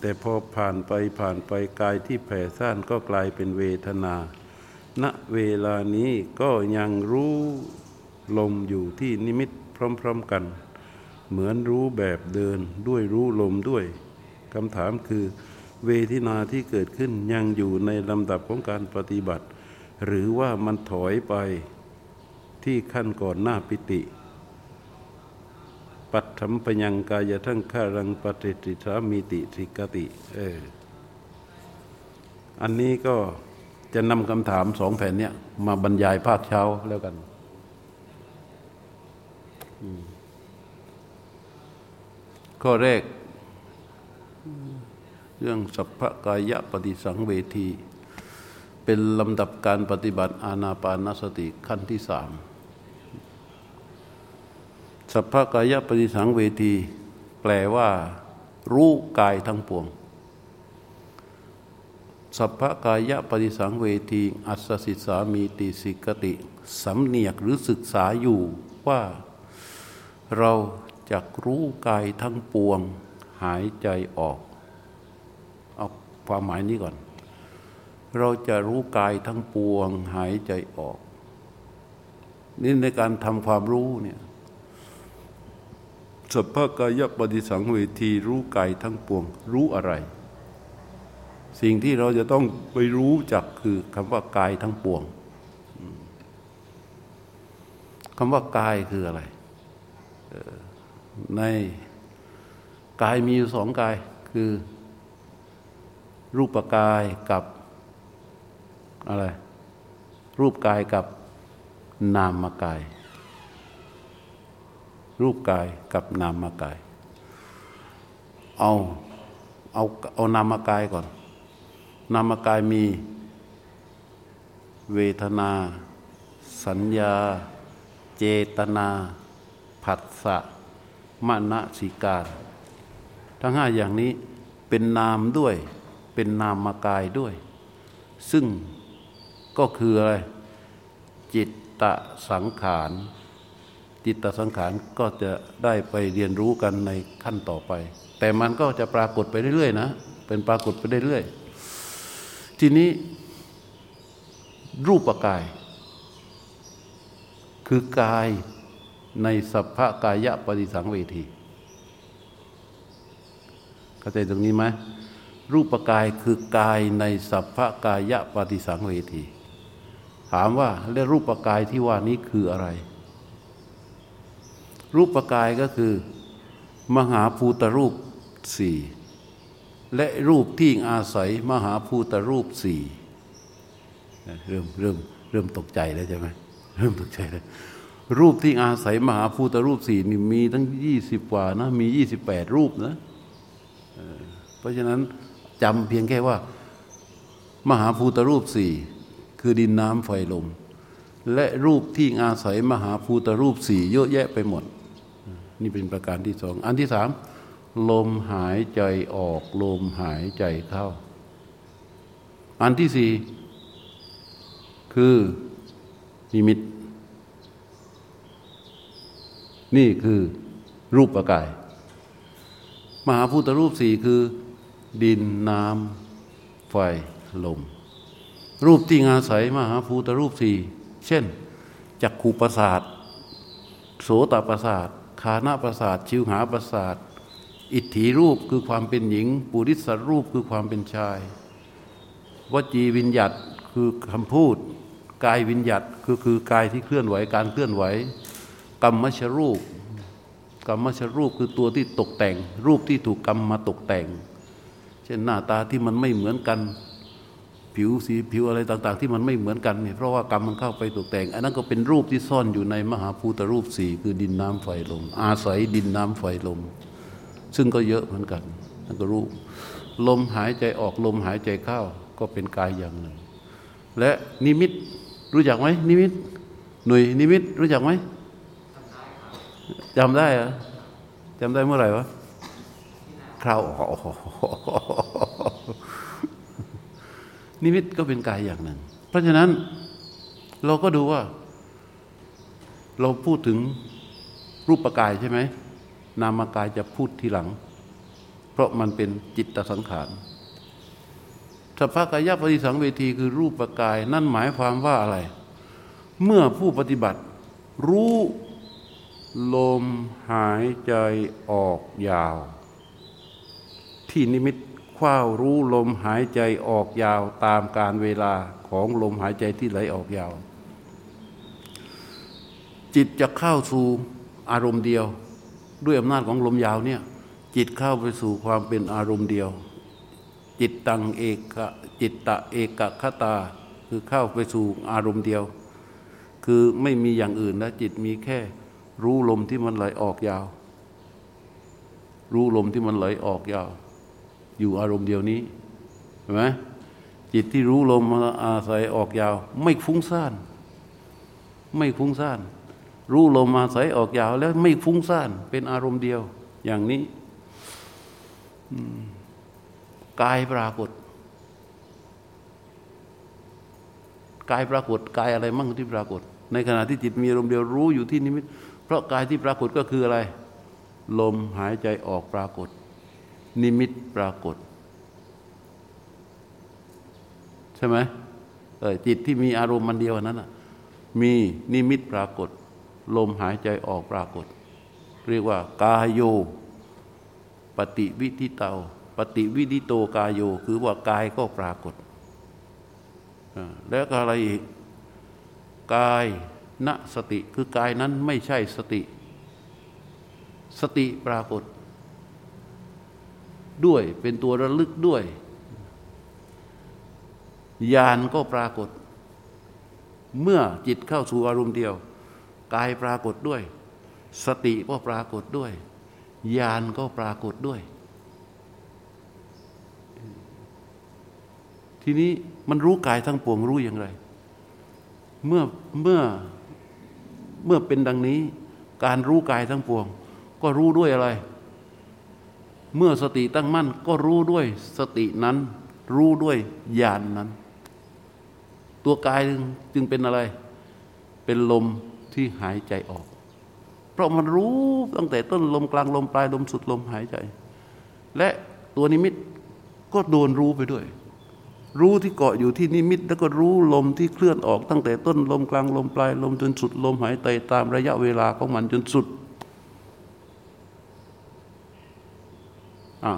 แต่พอผ่านไปผ่านไปกายที่แผ่ซ่านก็กลายเป็นเวทนา ณเวลานี้ก็ยังรู้ลมอยู่ที่นิมิตพร้อมๆกัน เหมือนรู้แบบเดินด้วยรู้ลมด้วยคำถามคือ เวทนาที่เกิดขึ้นยังอยู่ในลำดับของการปฏิบัติ หรือว่ามันถอยไปที่ขั้นก่อนหน้าปิติ ปัตถมปยังกายทั้งข้ารังปฏิติสามีติสิกติ เออ อันนี้ก็จะนำคำถามสองแผ่นเนี้ยมาบรรยายภาคเช้าแล้วกัน ข้อแรก เรื่องสัพพกายะปฏิสังเวที เป็นลำดับการปฏิบัติอานาปานสติขั้นที่สาม สัพพกายะปฏิสังเวที แปลว่า รู้กายทั้งปวง สัพพกายะปฏิสังเวที อัสสิสามีติสิกติ สำเนียกหรือศึกษาอยู่ว่า เราจะรู้กายทั้งปวง หายใจออก เอาความหมายนี้ก่อน เราจะรู้กายทั้งปวง หายใจออกนี่ในการทำความรู้เนี่ย สัพพกายปฏิสังเวทีรู้กายทั้งปวง รู้อะไร สิ่งที่เราจะต้องไปรู้จักคือคำว่ากายทั้งปวงคำว่ากายคืออะไร ในกายมีอยู่สองกายคือ รูปกายกับอะไร รูปกายกับนามกาย รูปกายกับนามกาย เอาเอาเอานามกายก่อน นามกายมีเวทนา สัญญา เจตนา ผัสสะมณสิการ ทั้งห้าอย่างนี้เป็นนามด้วย เป็นนามกายด้วย ซึ่งก็คืออะไร จิตตะสังขาร จิตสังขารก็จะได้ไปเรียนรู้กันในขั้นต่อไป แต่มันก็จะปรากฏไปเรื่อยๆนะ เป็นปรากฏไปเรื่อยๆทีนี้รูปกาย คือกายในสัพพกายะปฏิสังเวทีเข้าใจตรงนี้ไหมรูปกายคือกายในสัพพกายะปฏิสังเวที ถามว่าแล้วรูปกายที่ว่านี้คืออะไร รูปกายก็คือ มหาภูตรูปสี่และรูปที่อาศัยมหาภูตรูปสี่เริ่มเริ่มเริ่มตกใจแล้วใช่ไหมเริ่มตกใจแล้วรูปที่อาศัยมหาภูตรูปสี่นี่มีตั้งยี่สิบกว่านะมียี่สิบแปดรูปนะเพราะฉะนั้นจำเพียงแค่ว่า มหาภูตรูปสี่คือดินน้ำไฟลม และรูปที่อาศัยมหาภูตรูปสี่เยอะแยะไปหมด นี่เป็นประการที่สอง อันที่สามลมหายใจออก ลมหายใจเข้า อันที่สี่คือนิมิต นี่คือรูปประกาย มหาพุทธรูปสี่คือ ดินน้ำไฟลม รูปที่อาศัยมหาภูตรูปสี่เช่นจักขูประสาทโสตประสาท คานาประสาท ชิวหาประสาท อิทธิรูปคือความเป็นหญิง ปุริสรูปคือความเป็นชาย วจีวิญญัตคือคำพูด กายวิญญัตคือคือกายที่เคลื่อนไหวการเคลื่อนไหว กรรมชรูป กรรมชรูปคือตัวที่ตกแต่ง รูปที่ถูกกรรมมาตกแต่ง เช่นหน้าตาที่มันไม่เหมือนกัน ผิวสีผิวอะไรต่าง ๆ ที่มันไม่เหมือนกันเนี่ยเพราะว่ากรรมมันเข้าไปตกแต่ง อันนั้นก็เป็นรูปที่ซ่อนอยู่ในมหาภูตรูปสี่คือดินน้ำไฟลม อาศัยดินน้ำไฟลม ซึ่งก็เยอะเหมือนกันนั่นก็รูปลมหายใจออกลมหายใจเข้าก็เป็นกายอย่างหนึ่ง และนิมิตรู้จักไหมนิมิตหน่วยนิมิตรู้จักไหมจำได้เหรอจำได้เมื่อไหร่วะคราว นิมิตก็เป็นกายอย่างหนึ่ง เพราะฉะนั้นเราก็ดูว่า เราพูดถึงรูปกายใช่ไหม นามกายจะพูดทีหลัง เพราะมันเป็นจิตสังขารสภากายปฏิสังเวทีคือรูปกาย นั่นหมายความว่าอะไร เมื่อผู้ปฏิบัติ รู้ลมหายใจออกยาว ที่นิมิต คว้ารู้ลมหายใจออกยาวตามการเวลาของลมหายใจที่ไหลออกยาว จิตจะเข้าสู่อารมณ์เดียว ด้วยอำนาจของลมยาวเนี่ยจิตเข้าไปสู่ความเป็นอารมณ์เดียว จิตตังเอกจิตตะเอกคตา คือเข้าไปสู่อารมณ์เดียว คือไม่มีอย่างอื่นนะจิตมีแค่รู้ลมที่มันไหลออกยาว รู้ลมที่มันไหลออกยาว อยู่อารมณ์เดียวนี้เห็นไหมจิตที่รู้ลมอาศัยออกยาว ไม่ฟุ้งซ่าน ไม่ฟุ้งซ่าน รู้ลมอาศัยออกยาว แล้วไม่ฟุ้งซ่าน เป็นอารมณ์เดียว อย่างนี้กายปรากฏกายปรากฏกายอะไรมั่งที่ปรากฏ ในขณะที่จิตมีอารมณ์เดียวรู้อยู่ที่นิมิตเพราะกายที่ปรากฏก็คืออะไร ลมหายใจออกปรากฏ นิมิตปรากฏ ใช่ไหมเออจิตที่มีอารมณ์มันเดียวนั้นนะมีนิมิตปรากฏ ลมหายใจออกปรากฏ เรียกว่า กายโย ปฏิวิธิเตาปฏิวิธิโตกายโย คือว่ากายก็ปรากฏ แล้วก็อะไรอีก กายณสติคือกายนั้นไม่ใช่สติ สติปรากฏ ด้วย เป็นตัวระลึกด้วยญาณก็ปรากฏ เมื่อจิตเข้าสู่อารมณ์เดียว กายปรากฏด้วย สติก็ปรากฏด้วยญาณก็ปรากฏด้วย ทีนี้มันรู้กายทั้งปวงรู้อย่างไร เมื่อเมื่อเมื่อเป็นดังนี้ การรู้กายทั้งปวง ก็รู้ด้วยอะไร เมื่อสติตั้งมั่นก็รู้ด้วยสตินั้น รู้ด้วยญาณนนั้น ตัวกายจึงเป็นอะไร เป็นลมที่หายใจออก เพราะมันรู้ตั้งแต่ต้นลมกลางลมปลายลมสุดลมหายใจ และตัวนิมิตก็โดนรู้ไปด้วย รู้ที่เกาะอยู่ที่นิมิต แล้วก็รู้ลมที่เคลื่อนออกตั้งแต่ต้นลมกลางลมปลายลมจนสุดลมหายใจตามระยะเวลาของมันจนสุด อ่า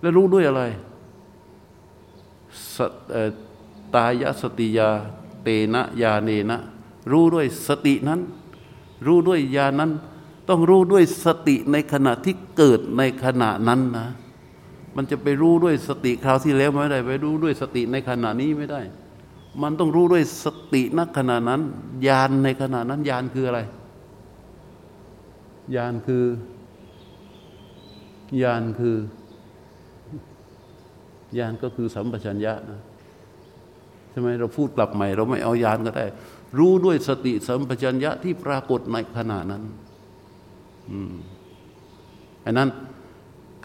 แล้วรู้ด้วยอะไรสตายสติยาเตนะยาเนนะ รู้ด้วยสตินั้น รู้ด้วยยานั้น ต้องรู้ด้วยสติในขณะที่เกิดในขณะนั้นนะ มันจะไปรู้ด้วยสติคราวที่แล้วไม่ได้ ไปรู้ด้วยสติในขณะนี้ไม่ได้ มันต้องรู้ด้วยสตินักขณะนั้นญาณในขณะนั้นญาณคืออะไรญาณคือ ญาณคือญาณก็คือสัมปชัญญะนะใช่ไหมเราพูดกลับใหม่ เราไม่เอาญาณก็ได้ รู้ด้วยสติสัมปชัญญะที่ปรากฏในขณะนั้นอืมอันนั้น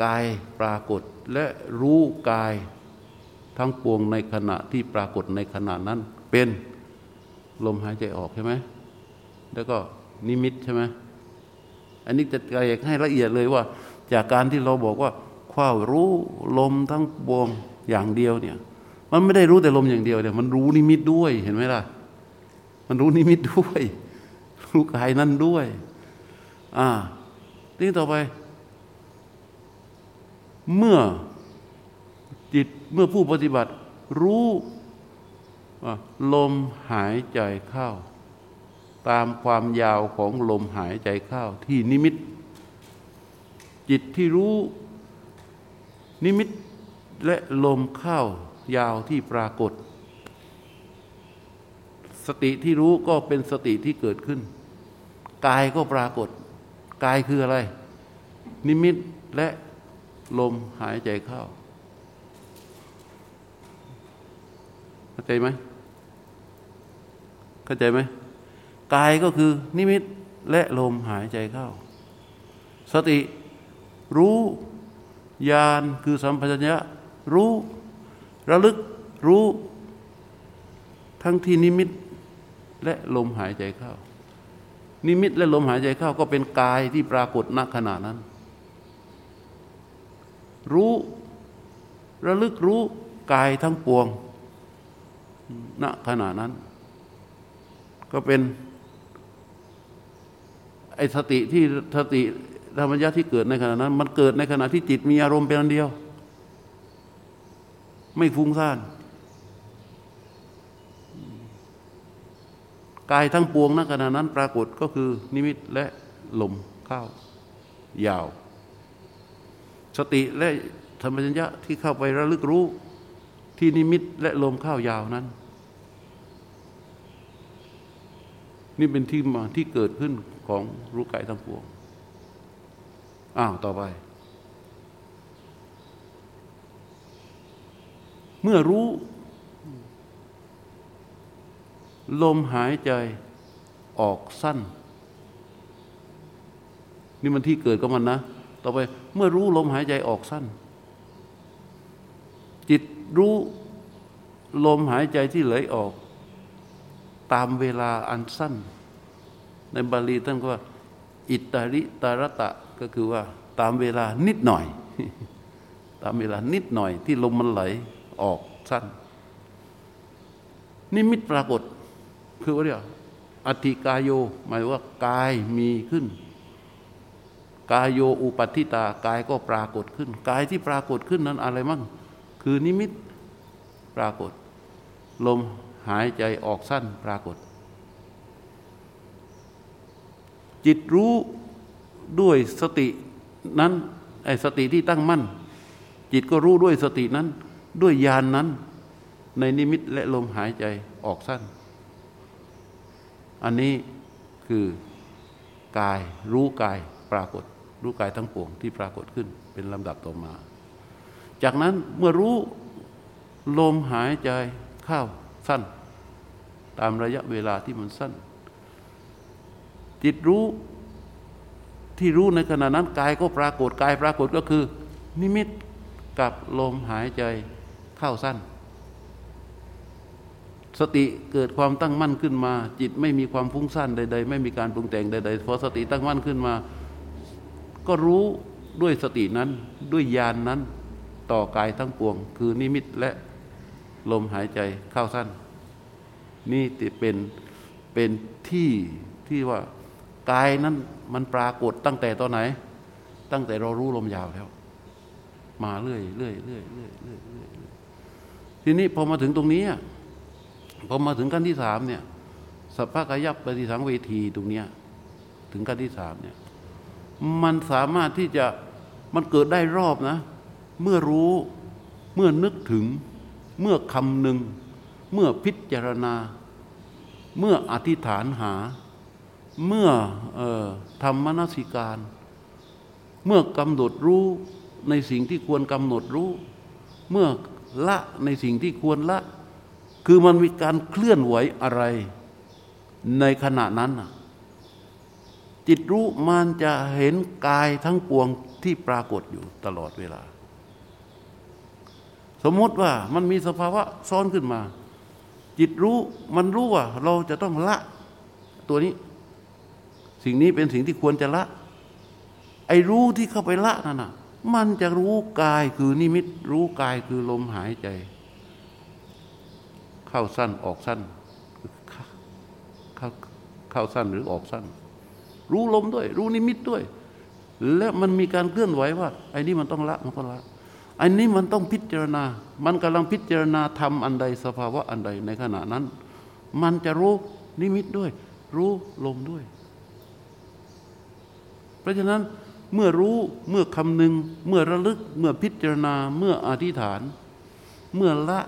กายปรากฏและรู้กายทั้งปวงในขณะที่ปรากฏในขณะนั้น เป็นลมหายใจออกใช่ไหมแล้วก็นิมิตใช่ไหมอันนี้จะอยากให้ละเอียดเลยว่า จากการที่เราบอกว่าข้าวรู้ลมทั้งปวงอย่างเดียวเนี่ย มันไม่ได้รู้แต่ลมอย่างเดียวเนี่ยมันรู้นิมิตด้วยเห็นไหมล่ะ มันรู้นิมิตด้วย รู้กายนั้นด้วย อ่าทีต่อไป เมื่อจิตเมื่อผู้ปฏิบัติ รู้ลมหายใจเข้า ตามความยาวของลมหายใจเข้าที่นิมิต จิตที่รู้นิมิตและลมเข้ายาวที่ปรากฏ สติที่รู้ก็เป็นสติที่เกิดขึ้น กายก็ปรากฏ กายคืออะไร นิมิตและลมหายใจเข้าเข้าใจไหมเข้าใจไหมกายก็คือนิมิตและลมหายใจเข้า สติ รู้ญาณคือสัมปชัญญะรู้ระลึกรู้ ทั้งที่นิมิตและลมหายใจเข้า นิมิตและลมหายใจเข้าก็เป็นกายที่ปรากฏณขณะนั้น รู้ระลึกรู้กายทั้งปวง ณขณะนั้น ก็เป็นไอสติที่สติ ธรรมญาที่เกิดในขณะนั้น มันเกิดในขณะที่จิตมีอารมณ์เป็นอันเดียว ไม่ฟุ้งซ่านกายทั้งปวงณขณะนั้นปรากฏก็คือนิมิตและลมเข้ายาว สติและธรรมัญญะที่เข้าไประลึกรู้ที่นิมิตและลมเข้ายาวนั้น นี่เป็นที่มาที่เกิดขึ้นของรู้กายทั้งปวง อ้าวต่อไป เมื่อรู้ ลมหายใจออกสั้น นี่มันที่เกิดของมันนะ ต่อไป เมื่อรู้ลมหายใจออกสั้น จิตรู้ลมหายใจที่ไหลออก ตามเวลาอันสั้น ในบาลีท่านก็ว่า อิตาริตารตะ ก็คือว่าตามเวลานิดหน่อย ตามเวลานิดหน่อยที่ลมมันไหลออกสั้น นิมิตปรากฏ คือว่าเรียกอธิกายโย หมายว่ากายมีขึ้น กายโยอุปัติตากายก็ปรากฏขึ้น กายที่ปรากฏขึ้นนั้นอะไรมั่ง คือนิมิตปรากฏ ลมหายใจออกสั้นปรากฏ จิตรู้ ด้วยสตินั้นไอ้สติที่ตั้งมั่น จิตก็รู้ด้วยสตินั้น ด้วยญาณนนั้น ในนิมิตและลมหายใจออกสั้น อันนี้คือกายรู้กายปรากฏ รู้กายทั้งปวงที่ปรากฏขึ้นเป็นลำดับต่อมา จากนั้นเมื่อรู้ลมหายใจเข้าสั้น ตามระยะเวลาที่มันสั้น จิตรู้ ที่รู้ในขณะนั้นกายก็ปรากฏกายปรากฏก็คือ นิมิตกับลมหายใจเข้าสั้น สติเกิดความตั้งมั่นขึ้นมา จิตไม่มีความฟุ้งซ่านใด ๆ ไม่มีการปรุงแต่งใดๆพอสติตั้งมั่นขึ้นมา ก็รู้ด้วยสตินั้นด้วยญาณนนั้นต่อกายทั้งปวง คือนิมิตและลมหายใจเข้าสั้น นี่เป็นเป็นที่ที่ว่า กายนั้นมันปรากฏตั้งแต่ตอนไหน ตั้งแต่เรารู้ลมยาวแล้ว มาเรื่อยเรื่อยเรื่อยเรื่อยเรื่อยเรื่อยทีนี้พอมาถึงตรงนี้พอมาถึงขั้นที่สามเนี่ยสัพพะกายับปฏิสังเวทีตรงเนี้ยถึงขั้นที่สามเนี่ยมันสามารถที่จะมันเกิดได้รอบนะ เมื่อรู้เมื่อนึกถึง เมื่อคำหนึ่ง เมื่อพิจารณา เมื่ออธิษฐานหา เมื่ออทำมนสิการ เมื่อกำหนดรู้ในสิ่งที่ควรกำหนดรู้ เมื่อละในสิ่งที่ควรละ คือมันมีการเคลื่อนไหวอะไรในขณะนั้นจิตรู้มันจะเห็นกายทั้งปวงที่ปรากฏอยู่ตลอดเวลา สมมติว่ามันมีสภาวะซ้อนขึ้นมา จิตรู้มันรู้ว่าเราจะต้องละตัวนี้ สิ่งนี้เป็นสิ่งที่ควรจะละ ไอ้รู้ที่เข้าไปละนั่นน่ะ มันจะรู้กายคือนิมิต รู้กายคือลมหายใจ เข้าสั้นออกสั้นเข้าเข้าสั้นหรือออกสั้น รู้ลมด้วย รู้นิมิตด้วย และมันมีการเคลื่อนไหวว่า ไอ้นี่มันต้องละมันก็ละไอ้นี้มันต้องพิจารณา มันกำลังพิจารณาทำอันใดสภาวะอันใดในขณะนั้น มันจะรู้นิมิตด้วย รู้ลมด้วย เพราะฉะนั้นเมื่อรู้เมื่อคำหนึ่งเมื่อระลึก เมื่อพิจารณาเมื่ออธิษฐาน เมื่อละ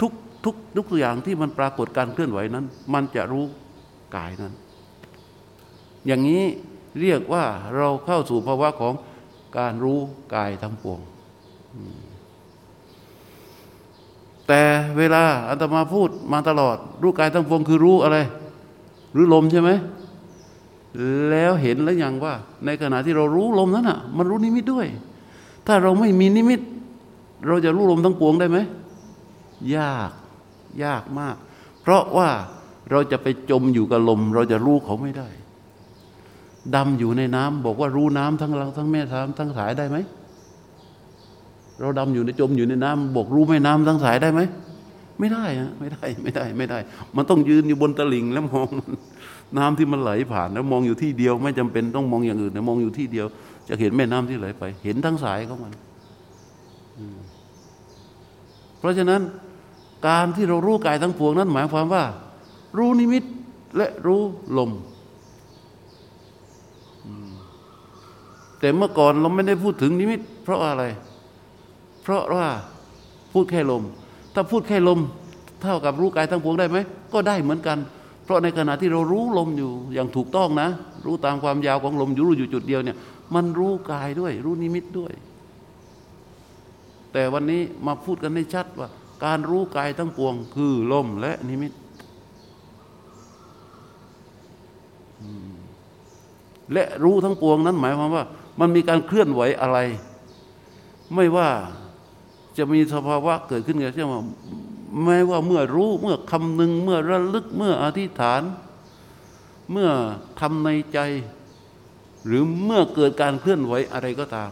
ทุกทุกทุกอย่างที่มันปรากฏการเคลื่อนไหวนั้น มันจะรู้กายนั้น อย่างนี้เรียกว่าเราเข้าสู่ภาวะของการรู้กายทั้งปวง แต่เวลาอาตมาพูดมาตลอด รู้กายทั้งปวงคือรู้อะไร รู้ลมใช่ไหม แล้วเห็นแล้วยังว่า ในขณะที่เรารู้ลมนั้นอะ มันรู้นิมิตด้วย ถ้าเราไม่มีนิมิต เราจะรู้ลมทั้งปวงได้ไหมยาก ยากมาก เพราะว่าเราจะไปจมอยู่กับลม เราจะรู้เขาไม่ได้ดำอยู่ในน้ำบอกว่ารู้น้ำทั้งทั้งแม่น้ำทั้งสายได้ไหมเราดำอยู่ในจมอยู่ในน้ำบอกรู้แม่น้ำทั้งสายได้ไหมไม่ได้ฮะไม่ได้ไม่ได้ไม่ได้ มันต้องยืนอยู่บนตลิ่งแล้วมองน้ น้ำที่มันไหลผ่านแล้วมองอยู่ที่เดียว ไม่จำเป็นต้องมองอย่างอื่นนะมองอยู่ที่เดียว จะเห็นแม่น้ำที่ไหลไป เห็นทั้งสายของมันเพราะฉะนั้นการที่เรารู้กายทั้งปวงนั้น หมายความว่า รู้นิมิตและรู้ลม แต่เมื่อก่อนเราไม่ได้พูดถึงนิมิต เพราะอะไร เพราะว่าพูดแค่ลม ถ้าพูดแค่ลม เท่ากับรู้กายทั้งปวงได้ไหม ก็ได้เหมือนกัน เพราะในขณะที่เรารู้ลมอยู่อย่างถูกต้องนะ รู้ตามความยาวของลมอยู่รู้อยู่จุดเดียวเนี่ย มันรู้กายด้วย รู้นิมิตด้วย แต่วันนี้มาพูดกันให้ชัดว่า การรู้กายทั้งปวง คือลมและนิมิตและรู้ทั้งปวงนั้นหมายความว่า มันมีการเคลื่อนไหวอะไร ไม่ว่าจะมีสภาวะเกิดขึ้นกันเช่นว่า แม้ว่าเมื่อรู้เมื่อคำนึง เมื่อระลึกเมื่ออธิษฐาน เมื่อทำในใจ หรือเมื่อเกิดการเคลื่อนไหวอะไรก็ตาม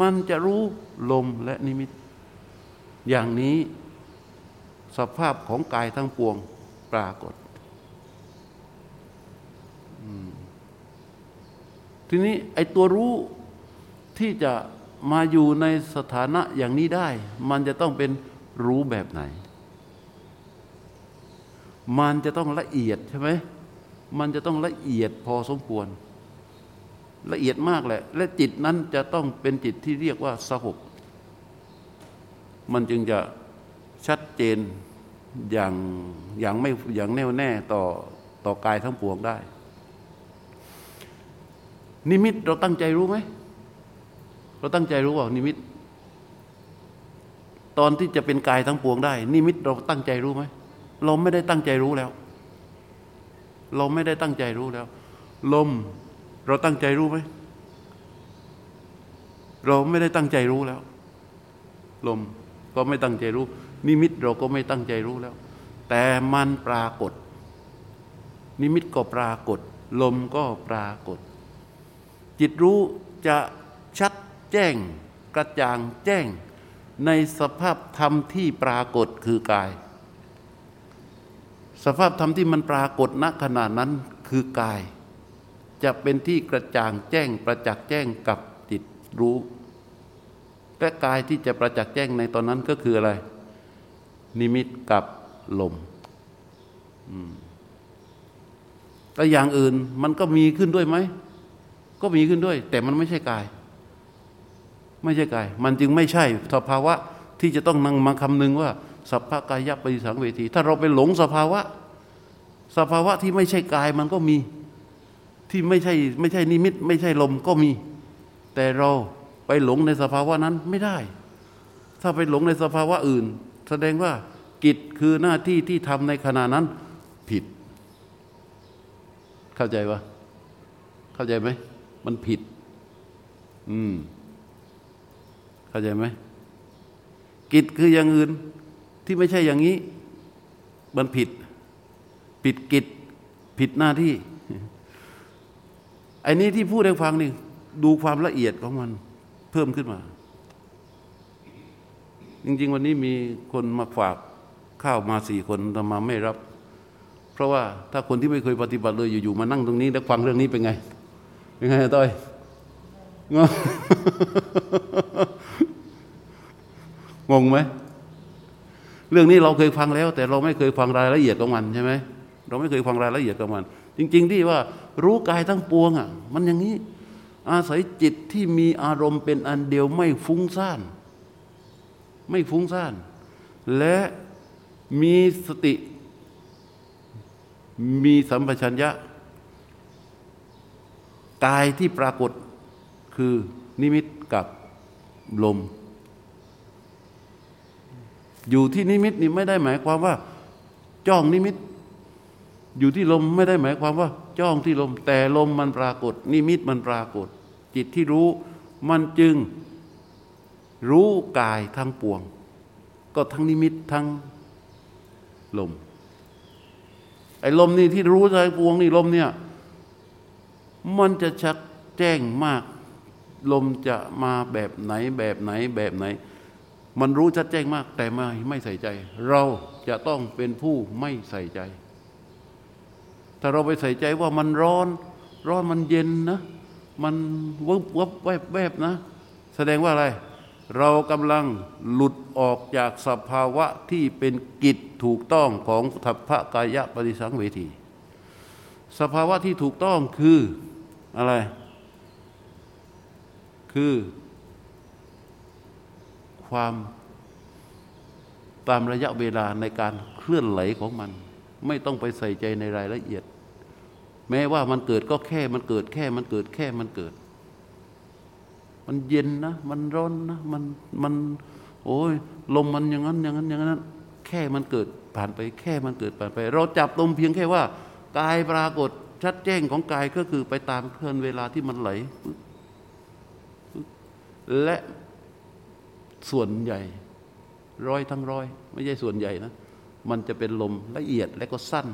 มันจะรู้ลมและนิมิต อย่างนี้สภาพของกายทั้งปวงปรากฏ ทีนี้ไอ้ตัวรู้ที่จะมาอยู่ในสถานะอย่างนี้ได้ มันจะต้องเป็นรู้แบบไหน มันจะต้องละเอียดใช่ไหมมันจะต้องละเอียดพอสมควร ละเอียดมากแหละ และจิตนั้นจะต้องเป็นจิตที่เรียกว่าสหบมันจึงจะชัดเจนอย่างอย่างไม่อย่างแน่วแน่ต่อต่อกายทั้งปวงได้ นิมิตเราตั้งใจรู้ไหมเราตั้งใจรู้ว่านิมิต ตอนที่จะเป็นกายทั้งปวงได้ นิมิตเราตั้งใจรู้ไหม เราไม่ได้ตั้งใจรู้แล้ว เราไม่ได้ตั้งใจรู้แล้ว ลม เราตั้งใจรู้ไหมเราไม่ได้ตั้งใจรู้แล้ว ลมก็ไม่ตั้งใจรู้ นิมิตเราก็ไม่ตั้งใจรู้แล้ว แต่มันปรากฏ นิมิตก็ปรากฏ ลมก็ปรากฏ จิตรู้จะชัดแจ้งกระจ่างแจ้ง ในสภาพธรรมที่ปรากฏคือกาย สภาพธรรมที่มันปรากฏณขณะนั้นคือกาย จะเป็นที่กระจ่างแจ้งประจักษ์แจ้งกับจิตรู้และกายที่จะประจักษ์แจ้งในตอนนั้นก็คืออะไร นิมิตกับลมแต่อย่างอื่นมันก็มีขึ้นด้วยไหม ก็มีขึ้นด้วย แต่มันไม่ใช่กาย ไม่ใช่กาย มันจึงไม่ใช่สภาวะที่จะต้องนั่งมาคำนึงว่า สัพพกายปฏิสังเวที ถ้าเราไปหลงสภาวะ สภาวะที่ไม่ใช่กายมันก็มี ที่ไม่ใช่ไม่ใช่นิมิต ไม่ใช่ลมก็มี แต่เราไปหลงในสภาวะนั้นไม่ได้ ถ้าไปหลงในสภาวะอื่น แสดงว่ากิจคือหน้าที่ที่ทำในขณะนั้นผิด เข้าใจปะเข้าใจไหมมันผิด อืม เข้าใจไหมกิจคืออย่างอื่น ที่ไม่ใช่อย่างนี้ มันผิด ผิดกิจ ผิดหน้าที่ไอ้นี้ที่พูดให้ฟังนี่ดูความละเอียดของมันเพิ่มขึ้นมา จริง ๆ วันนี้มีคนมาฝากข้าวมาสี่คนแต่มาไม่รับ เพราะว่าถ้าคนที่ไม่เคยปฏิบัติเลยอยู่ๆมานั่งตรงนี้ แล้วฟังเรื่องนี้เป็นไง เป็นไงต้อยงงงไหม เรื่องนี้เราเคยฟังแล้ว แต่เราไม่เคยฟังรายละเอียดของมันใช่ไหมเราไม่เคยฟังรายละเอียดของมัน จริง ๆ ที่ว่ารู้กายทั้งปวงอะ มันอย่างนี้ อาศัยจิตที่มีอารมณ์เป็นอันเดียวไม่ฟุ้งซ่าน ไม่ฟุ้งซ่าน และมีสติ มีสัมปชัญญะกายที่ปรากฏคือนิมิตกับลม อยู่ที่นิมิตนี่ไม่ได้หมายความว่า จ้องนิมิต อยู่ที่ลมไม่ได้หมายความว่า จ้องที่ลม แต่ลมมันปรากฏ นิมิตมันปรากฏ จิตที่รู้มันจึงรู้กายทั้งปวง ก็ทั้งนิมิตทั้งลม ไอ้ลมนี่ที่รู้ใจปวงนี่ลมเนี่ยมันจะชักแจ้งมาก ลมจะมาแบบไหนแบบไหนแบบไหน มันรู้ชัดแจ้งมาก แต่ไม่ไม่ใส่ใจ เราจะต้องเป็นผู้ไม่ใส่ใจ ถ้าเราไปใส่ใจว่ามันร้อน ร้อนมันเย็นนะ มันวบวบแวบแวบนะ แสดงว่าอะไร เรากำลังหลุดออกจากสภาวะที่เป็นกิจถูกต้องของทัพพะกายะปฏิสังเวที สภาวะที่ถูกต้องคืออะไร คือ ความตามระยะเวลาในการเคลื่อนไหลของมัน ไม่ต้องไปใส่ใจในรายละเอียด แม้ว่ามันเกิดก็แค่มันเกิดแค่มันเกิดแค่มันเกิด มันเย็นนะ มันร้อนนะมันมัน โอ้ยลมมันอย่างนั้นอย่างนั้นอย่างนั้น แค่มันเกิดผ่านไปแค่มันเกิดผ่านไป เราจับลมเพียงแค่ว่ากายปรากฏชัดแจ้งของกายก็คือไปตามเคลื่อนเวลาที่มันไหล และ ส่วนใหญ่ ร้อยทั้งร้อย ไม่ใช่ส่วนใหญ่นะ มันจะเป็นลมละเอียดและก็สั้น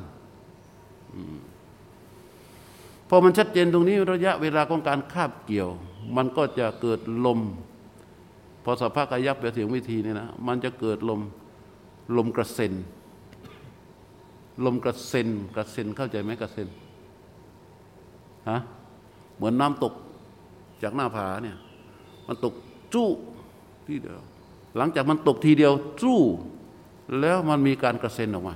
พอมันชัดเจนตรงนี้ระยะเวลาของการคาบเกี่ยว มันก็จะเกิดลม พอสภาพกายับไปเสียงวิธีนี่นะมันจะเกิดลมลมกระเซ็น ลมกระเซ็นกระเซ็นเข้าใจไหมกระเซ็นฮะเหมือนน้ำตกจากหน้าผาเนี่ย มันตกจู้ ที่เดียว หลังจากมันตกทีเดียวจู้แล้วมันมีการกระเซ็นออกมา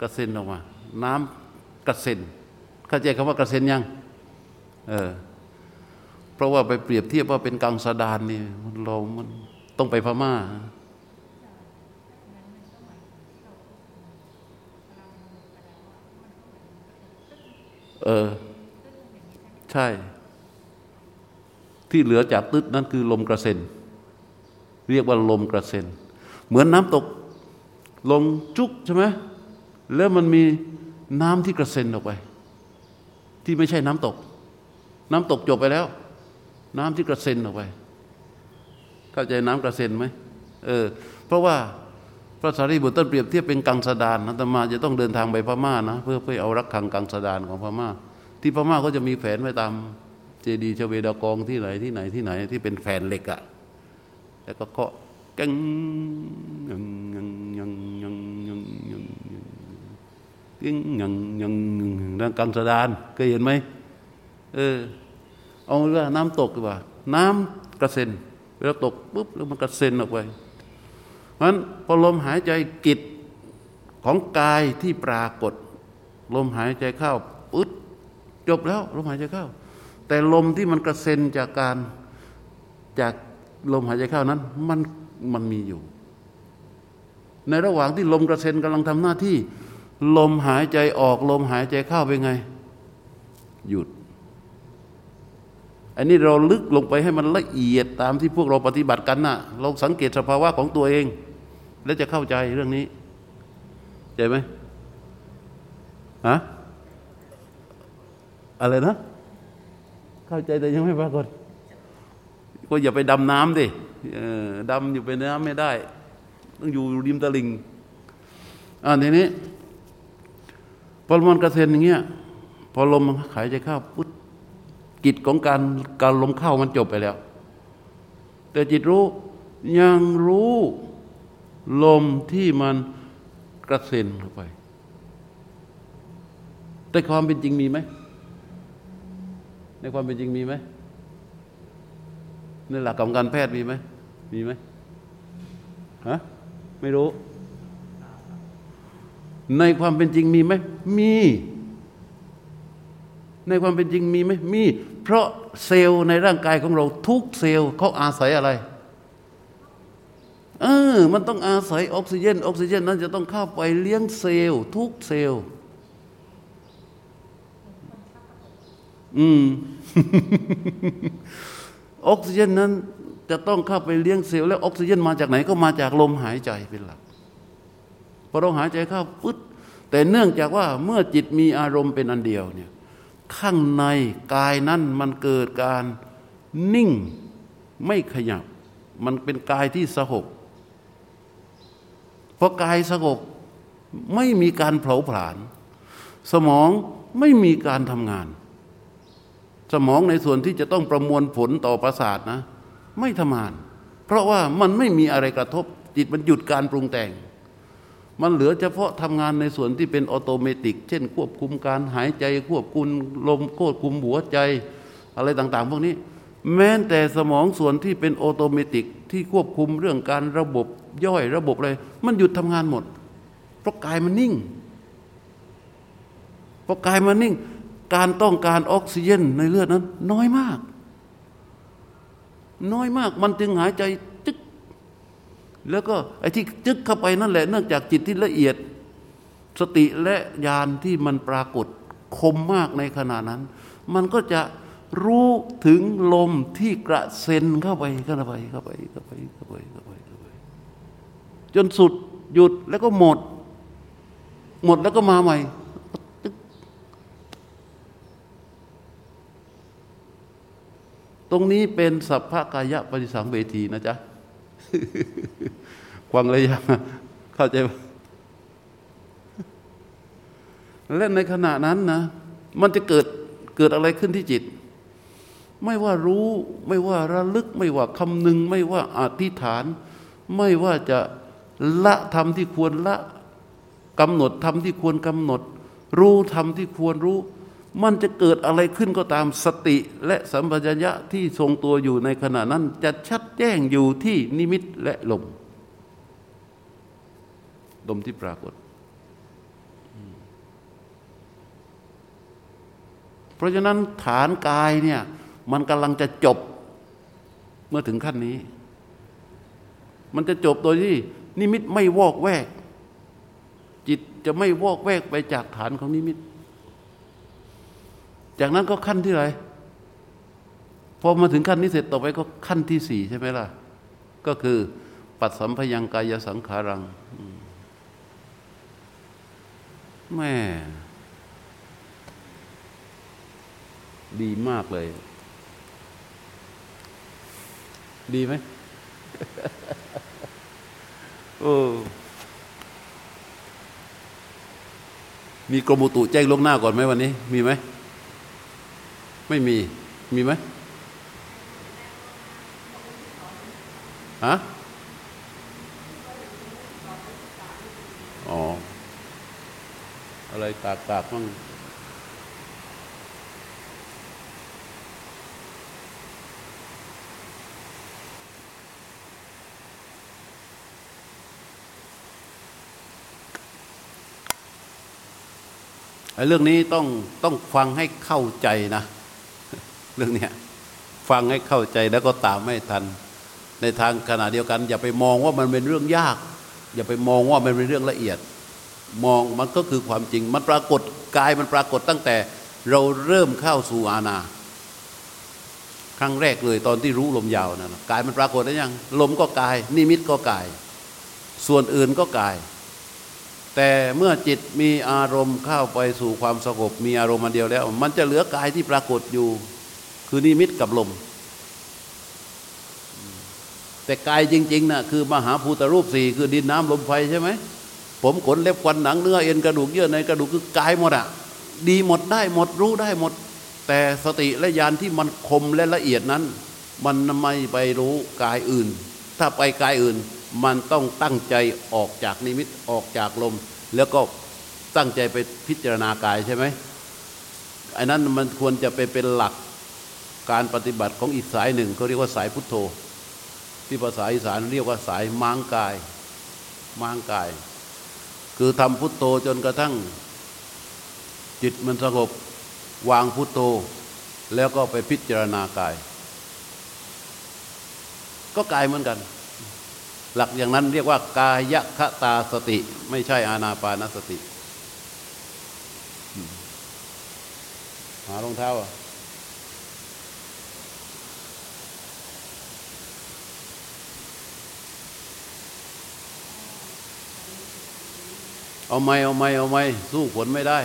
กระเซ็นออกมา น้ำกระเซ็นเข้าใจคำว่ากระเซ็นยังเออเพราะว่าไปเปรียบเทียบว่าเป็นกังสดานนี่เรามันต้องไปพม่าเออ ใช่ ที่เหลือจากตึ๊ดนั่นคือลมกระเซ็น เรียกว่าลมกระเซ็น เหมือนน้ำตกลงจุกใช่ไหมแล้วมันมีน้ำที่กระเซ็นออกไป ที่ไม่ใช่น้ำตก น้ำตกจบไปแล้ว น้ำที่กระเซ็นออกไป เข้าใจน้ำกระเซ็นไหมเออ เพราะว่าพระสารีบุตรต้นเปรียบเทียบเป็นกังสดานนะตมาจะต้องเดินทางไปพม่านะเพื่อเพื่อเอารักขังกังสดานของพม่า ที่พม่าก็จะมีแผนไว้ตาม เจดีย์ชเวดากองที่ไหนที่ไหนที่ไหนที่เป็นแผนเหล็กอะ่ะ แล้วก็เคาะกึ้งยังงังงังงังงังงังกึ้งยังงังงังงังกังสดานเคยเห็นไหมเออเอาเรื่องน้ำตกดีกว่า น้ำกระเซ็นเวลาตกปุ๊บแล้วมันกระเซ็นออกไปเพราะนั้นพอลมหายใจจิตของกายที่ปรากฏ ลมหายใจเข้าปึ๊ดจบแล้ว ลมหายใจเข้า แต่ลมที่มันกระเซ็นจากการจาก ลมหายใจเข้านั้น มันมันมีอยู่ ในระหว่างที่ลมกระเซ็นกำลังทำหน้าที่ ลมหายใจออก ลมหายใจเข้าเป็นไง หยุด อันนี้เราลึกลงไปให้มันละเอียดตามที่พวกเราปฏิบัติกันนะ่ะ เราสังเกตสภาวะของตัวเอง แล้วจะเข้าใจเรื่องนี้ใจไหมฮะอะไรนะ เข้าใจแต่ยังไม่ปรากฏ ก็อย่าไปดำน้ำดิดำอยู่ไปน้ำไม่ได้ ต้องอยู่ริมตลิ่งอ่าทีนี้พอมันกระเซ็นอย่างเงี้ยพอลมหายใจเข้าปุ๊บกิจของการการลมเข้ามันจบไปแล้ว แต่จิตรู้ยังรู้ลมที่มันกระเซ็นเข้าไป แต่ความเป็นจริงมีไหมในความเป็นจริงมีไหม ในหลักของการแพทย์มีไหมมีไหมฮะไม่รู้ ในความเป็นจริงมีไหมมี ในความเป็นจริงมีไหมมี เพราะเซลล์ในร่างกายของเราทุกเซลล์เขาอาศัยอะไรเออ มันต้องอาศัยออกซิเจนออกซิเจนนั้นจะต้องเข้าไปเลี้ยงเซลล์ทุกเซลล์ อืม ออกซิเจนนั้นจะต้องเข้าไปเลี้ยงเซลล์แล้วออกซิเจนมาจากไหนก็มาจากลมหายใจเป็นหลักพอเราหายใจเข้าปึ๊ดแต่เนื่องจากว่าเมื่อจิตมีอารมณ์เป็นอันเดียวเนี่ยข้างในกายนั้นมันเกิดการนิ่งไม่ขยับ มันเป็นกายที่สงบเพราะกายสงบไม่มีการเผาผลาญ สมองไม่มีการทำงาน สมองในส่วนที่จะต้องประมวลผลต่อประสาทนะ ไม่ทำงาน เพราะว่ามันไม่มีอะไรกระทบจิตมันหยุดการปรุงแต่ง มันเหลือเฉพาะทำงานในส่วนที่เป็นออโตเมติก เช่น ควบคุมการหายใจควบคุมลมควบคุมหัวใจอะไรต่าง ๆ พวกนี้ แม้แต่สมองส่วนที่เป็น automatic ที่ควบคุมเรื่องการระบบย่อยระบบอะไรมันหยุดทำงานหมด เพราะกายมันนิ่ง พอกายมันนิ่ง การต้องการออกซิเจนในเลือดนั้น น้อยมาก น้อยมากมันจึงหายใจจึก แล้วก็ไอ้ที่จึกเข้าไปนั่นแหละเนื่องจากจิตที่ละเอียด สติและญาณที่มันปรากฏคมมากในขณะนั้น มันก็จะรู้ถึงลมที่กระเซ็นเข้าไปเข้าไปเข้าไปเข้าไปเข้าไปเข้าไปเข้าไปจนสุดหยุดแล้วก็หมด หมดแล้วก็มาใหม่ ตรงนี้เป็นสัพพกายะปฏิสังเวทีนะจ๊ะควังระยะเข้าใจไหมและในขณะนั้นนะ มันจะเกิดเกิดอะไรขึ้นที่จิต ไม่ว่ารู้ไม่ว่าระลึก ไม่ว่าคำนึง ไม่ว่าอธิษฐาน ไม่ว่าจะละทำที่ควรละกำหนดทำที่ควรกำหนด รู้ทำที่ควรรู้ มันจะเกิดอะไรขึ้นก็ตามสติและสัมปชัญญะที่ทรงตัวอยู่ในขณะนั้น จะชัดแจ้งอยู่ที่นิมิตและลม ลมที่ปรากฏ เพราะฉะนั้นฐานกายเนี่ย มันกำลังจะจบเมื่อถึงขั้นนี้ มันจะจบโดยที่ นิมิตไม่วอกแวก จิตจะไม่วอกแวกไปจากฐานของนิมิต จากนั้นก็ขั้นที่ไรพอมาถึงขั้นนี้เสร็จต่อไปก็ขั้นที่สี่ใช่ไหมล่ะ ก็คือปัดสัมพยังกายสังขารังแม่ดีมากเลย ดีไหมโอ้มีกรมอุตุแจ้งลงหน้าก่อนไหมวันนี้ มีไหม ไม่มี มีไหมฮะอ๋อ อะไรตากตากมั่งไอ้เรื่องนี้ต้องต้องฟังให้เข้าใจนะ เรื่องเนี้ยฟังให้เข้าใจแล้วก็ตามไม่ทัน ในทางขณะเดียวกัน อย่าไปมองว่ามันเป็นเรื่องยาก อย่าไปมองว่ามันเป็นเรื่องละเอียด มองมันก็คือความจริง มันปรากฏกายมันปรากฏตั้งแต่เราเริ่มเข้าสู่อาณาครั้งแรกเลยตอนที่รู้ลมยาวนะกายมันปรากฏได้ยัง ลมก็กาย นิมิตก็กาย ส่วนอื่นก็กาย แต่เมื่อจิตมีอารมณ์เข้าไปสู่ความสงบมีอารมณ์มาเดียวแล้ว มันจะเหลือกายที่ปรากฏอยู่ คือนิมิตกับลม แต่กายจริงๆนะ่ะคือมหาภูตรูปสี่คือดินน้ำลมไฟใช่ไหม ผมขนเล็บควันหนังเนื้อเอ็นกระดูกเยื่อในกระดูกคือกายหมดอะดีหมดได้หมดรู้ได้หมด แต่สติและญาณที่มันคมและละเอียดนั้น มันไม่ไปรู้กายอื่น ถ้าไปกายอื่น มันต้องตั้งใจออกจากนิมิตออกจากลม แล้วก็ตั้งใจไปพิจารณากายใช่ไหมไอ้นั้นมันควรจะไปเป็นหลัก การปฏิบัติของอีกสายหนึ่งเขาเรียกว่าสายพุทโธ ที่ภาษาอีสานเรียกว่าสายม้างกายม้างกาย คือทำพุทโธจนกระทั่ง จิตมันสงบวางพุทโธ แล้วก็ไปพิจารณากาย ก็กายเหมือนกัน หลักอย่างนั้นเรียกว่ากายคตาสติ ไม่ใช่อานาปานสติ หารองเท้าอะ เอาไม่เอาไม่เอาไม่สู้ผลไม่ได้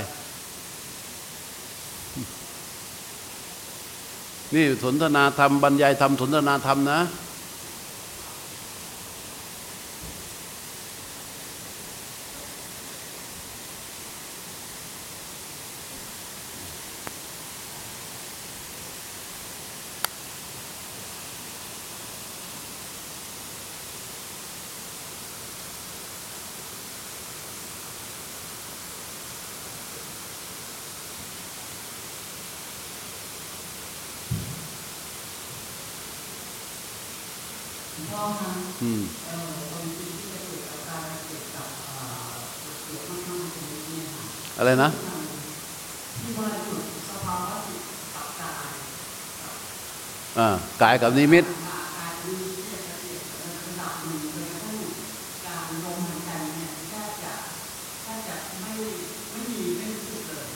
นี่สนทนาธรรมบรรยายธรรมสนทนาธรรมนะ พ่อคะอืมเอ่อคนที่จะเกิดอาการเกี่ยวกับเกี่ยวมากๆตรงนี้ค่ะอะไรนะที่ว่าสภาวะจิตกับกายอ่ากายกับนิมิต อาการนี้เนี่ยจะเปลี่ยนระดับหนึ่งเลยกระทั่งการลมหายใจเนี่ยแทบจะแทบจะไม่ไม่มีไม่รู้สึกเลย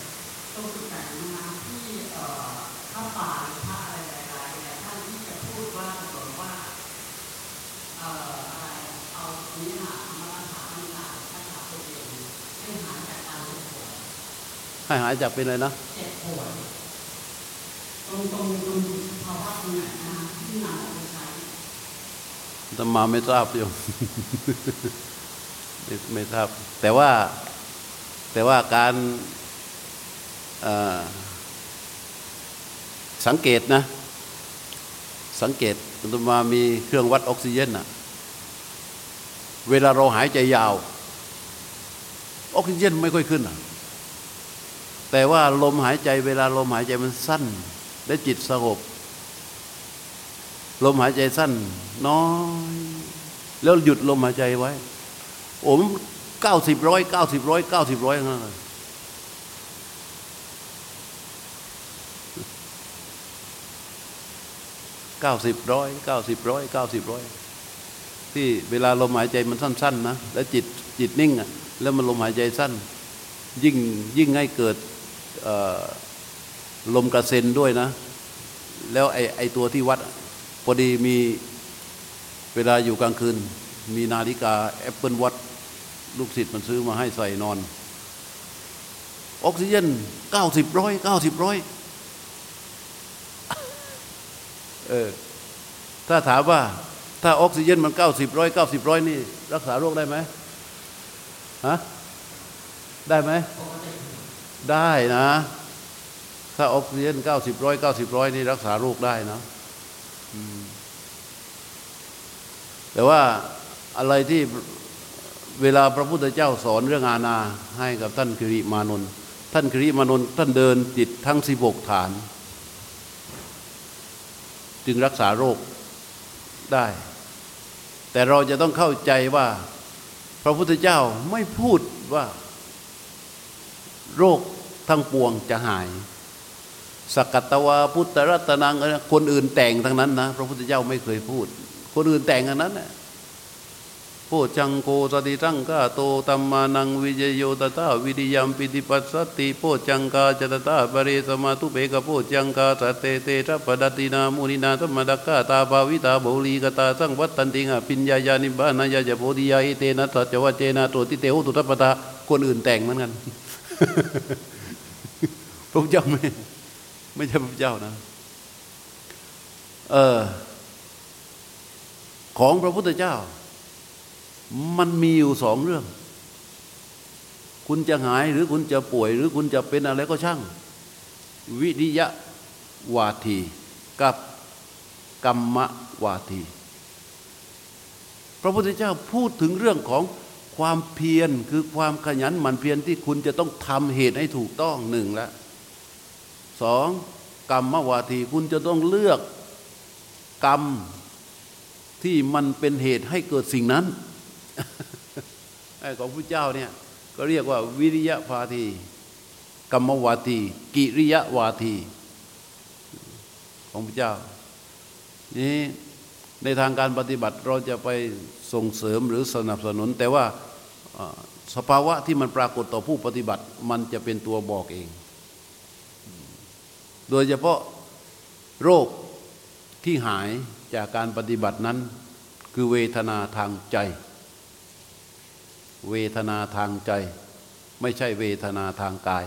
ตรงจุดไหนนะคะที่เอ่อพระป่าหรือพระอะไรหลายๆหลายท่านที่จะพูดว่าสมว่า เอ่ออะไรเอาเนื้อหามารักษาตั้งแต่รักษาตัวเองให้หายจากการเจ็บป่วย ให้หายจากเป็นอะไรนะเจ็บป่วยตรงตรงตรงภาวะตรงไหนนะที่นาไปใช้ธรรมาไม่ทราบโยมไม่ไม่ทราบ แต่ว่าแต่ว่าการสังเกตนะ สังเกตธรรมามีเครื่องวัดออกซิเจนอะเวลาเราหายใจยาว ออกซิเจนไม่ค่อยขึ้นอะ แต่ว่าลมหายใจเวลาลมหายใจมันสั้น และจิตสงบ ลมหายใจสั้น น้อย แล้วหยุดลมหายใจไว้โอ้มเก้าสิบร้อยเก้าสิบร้อยเก้าสิบร้อยนั่นเลยเก้าสิบร้อยเก้าสิบร้อยเก้าสิบร้อยที่เวลาลมหายใจมันสั้น ๆ นะ แล้วจิตจิตนิ่งอะแล้วมันลมหายใจสั้น ยิ่งยิ่งให้เกิด ลมกระเซ็นด้วยนะ แล้วไอ้ไอตัวที่วัดพอดีมีเวลาอยู่กลางคืน มีนาฬิกาแอปเปิลวัดลูกศิษย์มันซื้อมาให้ใส่นอน ออกซิเจนเก้าสิบร้อยเก้าสิบร้อยเออถ้าถามว่าถ้าออกซิเจนมันเก้าสิบร้อยเก้าสิบร้อยนี่ รักษาโรคได้ไหมฮะได้ไหม ได้นะ ถ้าออกซิเจนเก้าสิบร้อยเก้าสิบร้อยนี่รักษาโรคได้นะอืมแต่ว่าอะไรที่เวลาพระพุทธเจ้าสอนเรื่องอาณาให้กับท่านคิริมานนท์ท่านคิริมานนท์ท่านเดินจิตทั้งสิบกฐาน จึงรักษาโรคได้ แต่เราจะต้องเข้าใจว่า พระพุทธเจ้าไม่พูดว่า โรค ทั้งปวงจะหาย สักกัตวาพุทธะระตะนังคนอื่นแต่งทั้งนั้นนะพระพุทธเจ้าไม่เคยพูด คนอื่นแต่งทั้งนั้นนะโพชฌังโค สะติสังขาโต ธัมมานังวิจะโยตะถาวิริยัมปีติปัสสัทธิโพชฌังคา จะ ตะถาปะเร สะมาธุเปกขะโพชฌังคาสัตเตเต สัพพะทัสสินามุนินา สัมมะทักขาตาภาวิตา พะหุลีกะตาสังวัตตันติ อะภิญญายะ นิพพานายะ จะโพธิยา เอเตนะสัจจะวัชเชนะ โสตถิเต โหตุ สัพพะทาคนอื่นแต่งเหมือนกัน ระพุทธเจ้าไม่ไม่ใช่พระพุทธเจ้านะ เออของพระพุทธเจ้า มันมีอยู่สองเรื่อง คุณจะหายหรือคุณจะป่วย หรือคุณจะเป็นอะไรก็ช่าง วิริยะวาทีกับกรรมวาที พระพุทธเจ้าพูดถึงเรื่องของความเพียรคือความขยันหมั่นเพียรที่คุณจะต้องทำเหตุให้ถูกต้องหนึ่งแล้ว สองกรรมวาทีคุณจะต้องเลือกกรรมที่มันเป็นเหตุให้เกิดสิ่งนั้นไอ้ของพระเจ้าเนี่ยก็เรียกว่าวิริยะวาที กรรมวาที กิริยะวาที ของพระเจ้านี่ในทางการปฏิบัติเราจะไปส่งเสริมหรือสนับสนุน แต่ว่าสภาวะที่มันปรากฏต่อผู้ปฏิบัติ มันจะเป็นตัวบอกเอง โดยเฉพาะโรคที่หายจากการปฏิบัตินั้น คือเวทนาทางใจ เวทนาทางใจ ไม่ใช่เวทนาทางกาย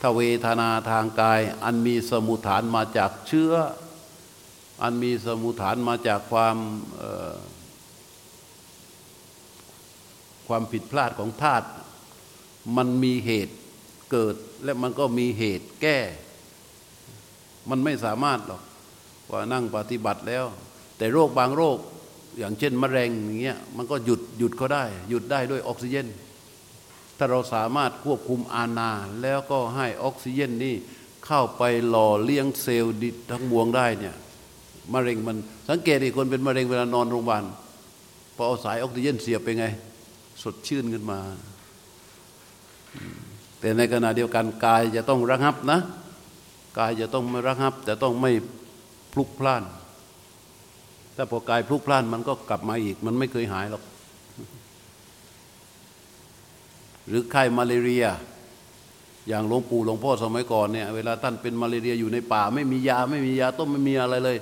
ถ้าเวทนาทางกาย อันมีสมุฐานมาจากเชื้อ อันมีสมุฐานมาจากความความผิดพลาดของธาตุมันมีเหตุเกิดและมันก็มีเหตุแก้ มันไม่สามารถหรอกว่านั่งปฏิบัติแล้ว แต่โรคบางโรคอย่างเช่นมะเร็งอย่างเงี้ยมันก็หยุดหยุดเขาได้ หยุดได้ด้วยออกซิเจน ถ้าเราสามารถควบคุมอาณาแล้วก็ให้ออกซิเจนนี่เข้าไปหล่อเลี้ยงเซลล์ดิทั้งมวงได้เนี่ยมะเร็งมันสังเกตดิคนเป็นมะเร็งเวลานอนโรงพยาบาลพอเอาสายออกซิเจนเสียบไปไง สดชื่นขึ้นมา แต่ในขณะเดียวกันกายจะต้องระงับนะ กายจะต้องไม่ระงับ แต่ต้องไม่พลุกพล่าน ถ้าพอกายพลุกพล่านมันก็กลับมาอีก มันไม่เคยหายหรอก หรือไข้มาเลเรีย อย่างหลวงปู่หลวงพ่อสมัยก่อนเนี่ยเวลาท่านเป็นมาเลเรียอยู่ในป่า ไม่มียาไม่มียาต้มไม่มีอะไรเลย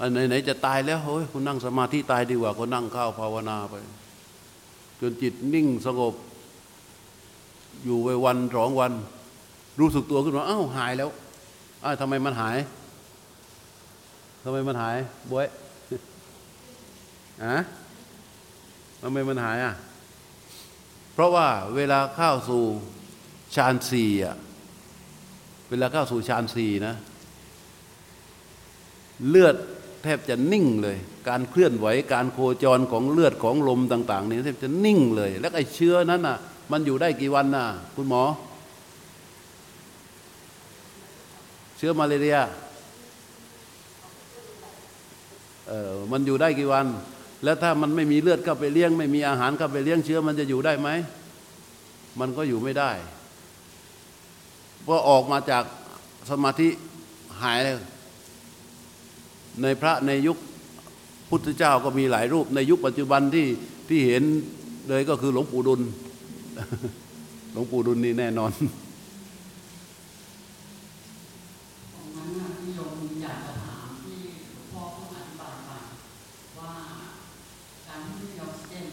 อันไหนไหนจะตายแล้วเฮ้ยคุณนั่งสมาธิตายดีกว่าคุณนั่งเข้าภาวนาไป จนจิตนิ่งสงบ อยู่ไปวันสองวัน รู้สึกตัวขึ้นมาอ้าวหายแล้ว อ้าวทำไมมันหายทำไมมันหายบวยอะทำไมมันหายอะ เพราะว่าเวลาเข้าสู่ฌานสี่อะ เวลาเข้าสู่ฌานสี่นะ เลือดแทบจะนิ่งเลย การเคลื่อนไหวการโคจรของเลือดของลมต่าง ๆ นี่แทบจะนิ่งเลย แล้วไอ้เชื้อนั้นอะ มันอยู่ได้กี่วันน่ะ คุณหมอ เชื้อมาเรียเออมันอยู่ได้กี่วัน แล้วถ้ามันไม่มีเลือดเข้าไปเลี้ยง ไม่มีอาหารเข้าไปเลี้ยงเชื้อมันจะอยู่ได้ไหม มันก็อยู่ไม่ได้พอออกมาจากสมาธิหายเลยในพระในยุคพุทธเจ้าก็มีหลายรูป ในยุคปัจจุบันที่ที่เห็นเลยก็คือหลวงปู่ดุล หลวงปู่ดุลนี่แน่นอน ตรงนั้นน่ะที่โยมอยากจะถามที่หลวงพ่อเพิ่งอธิบายไปว่าการที่มีออกซิเจน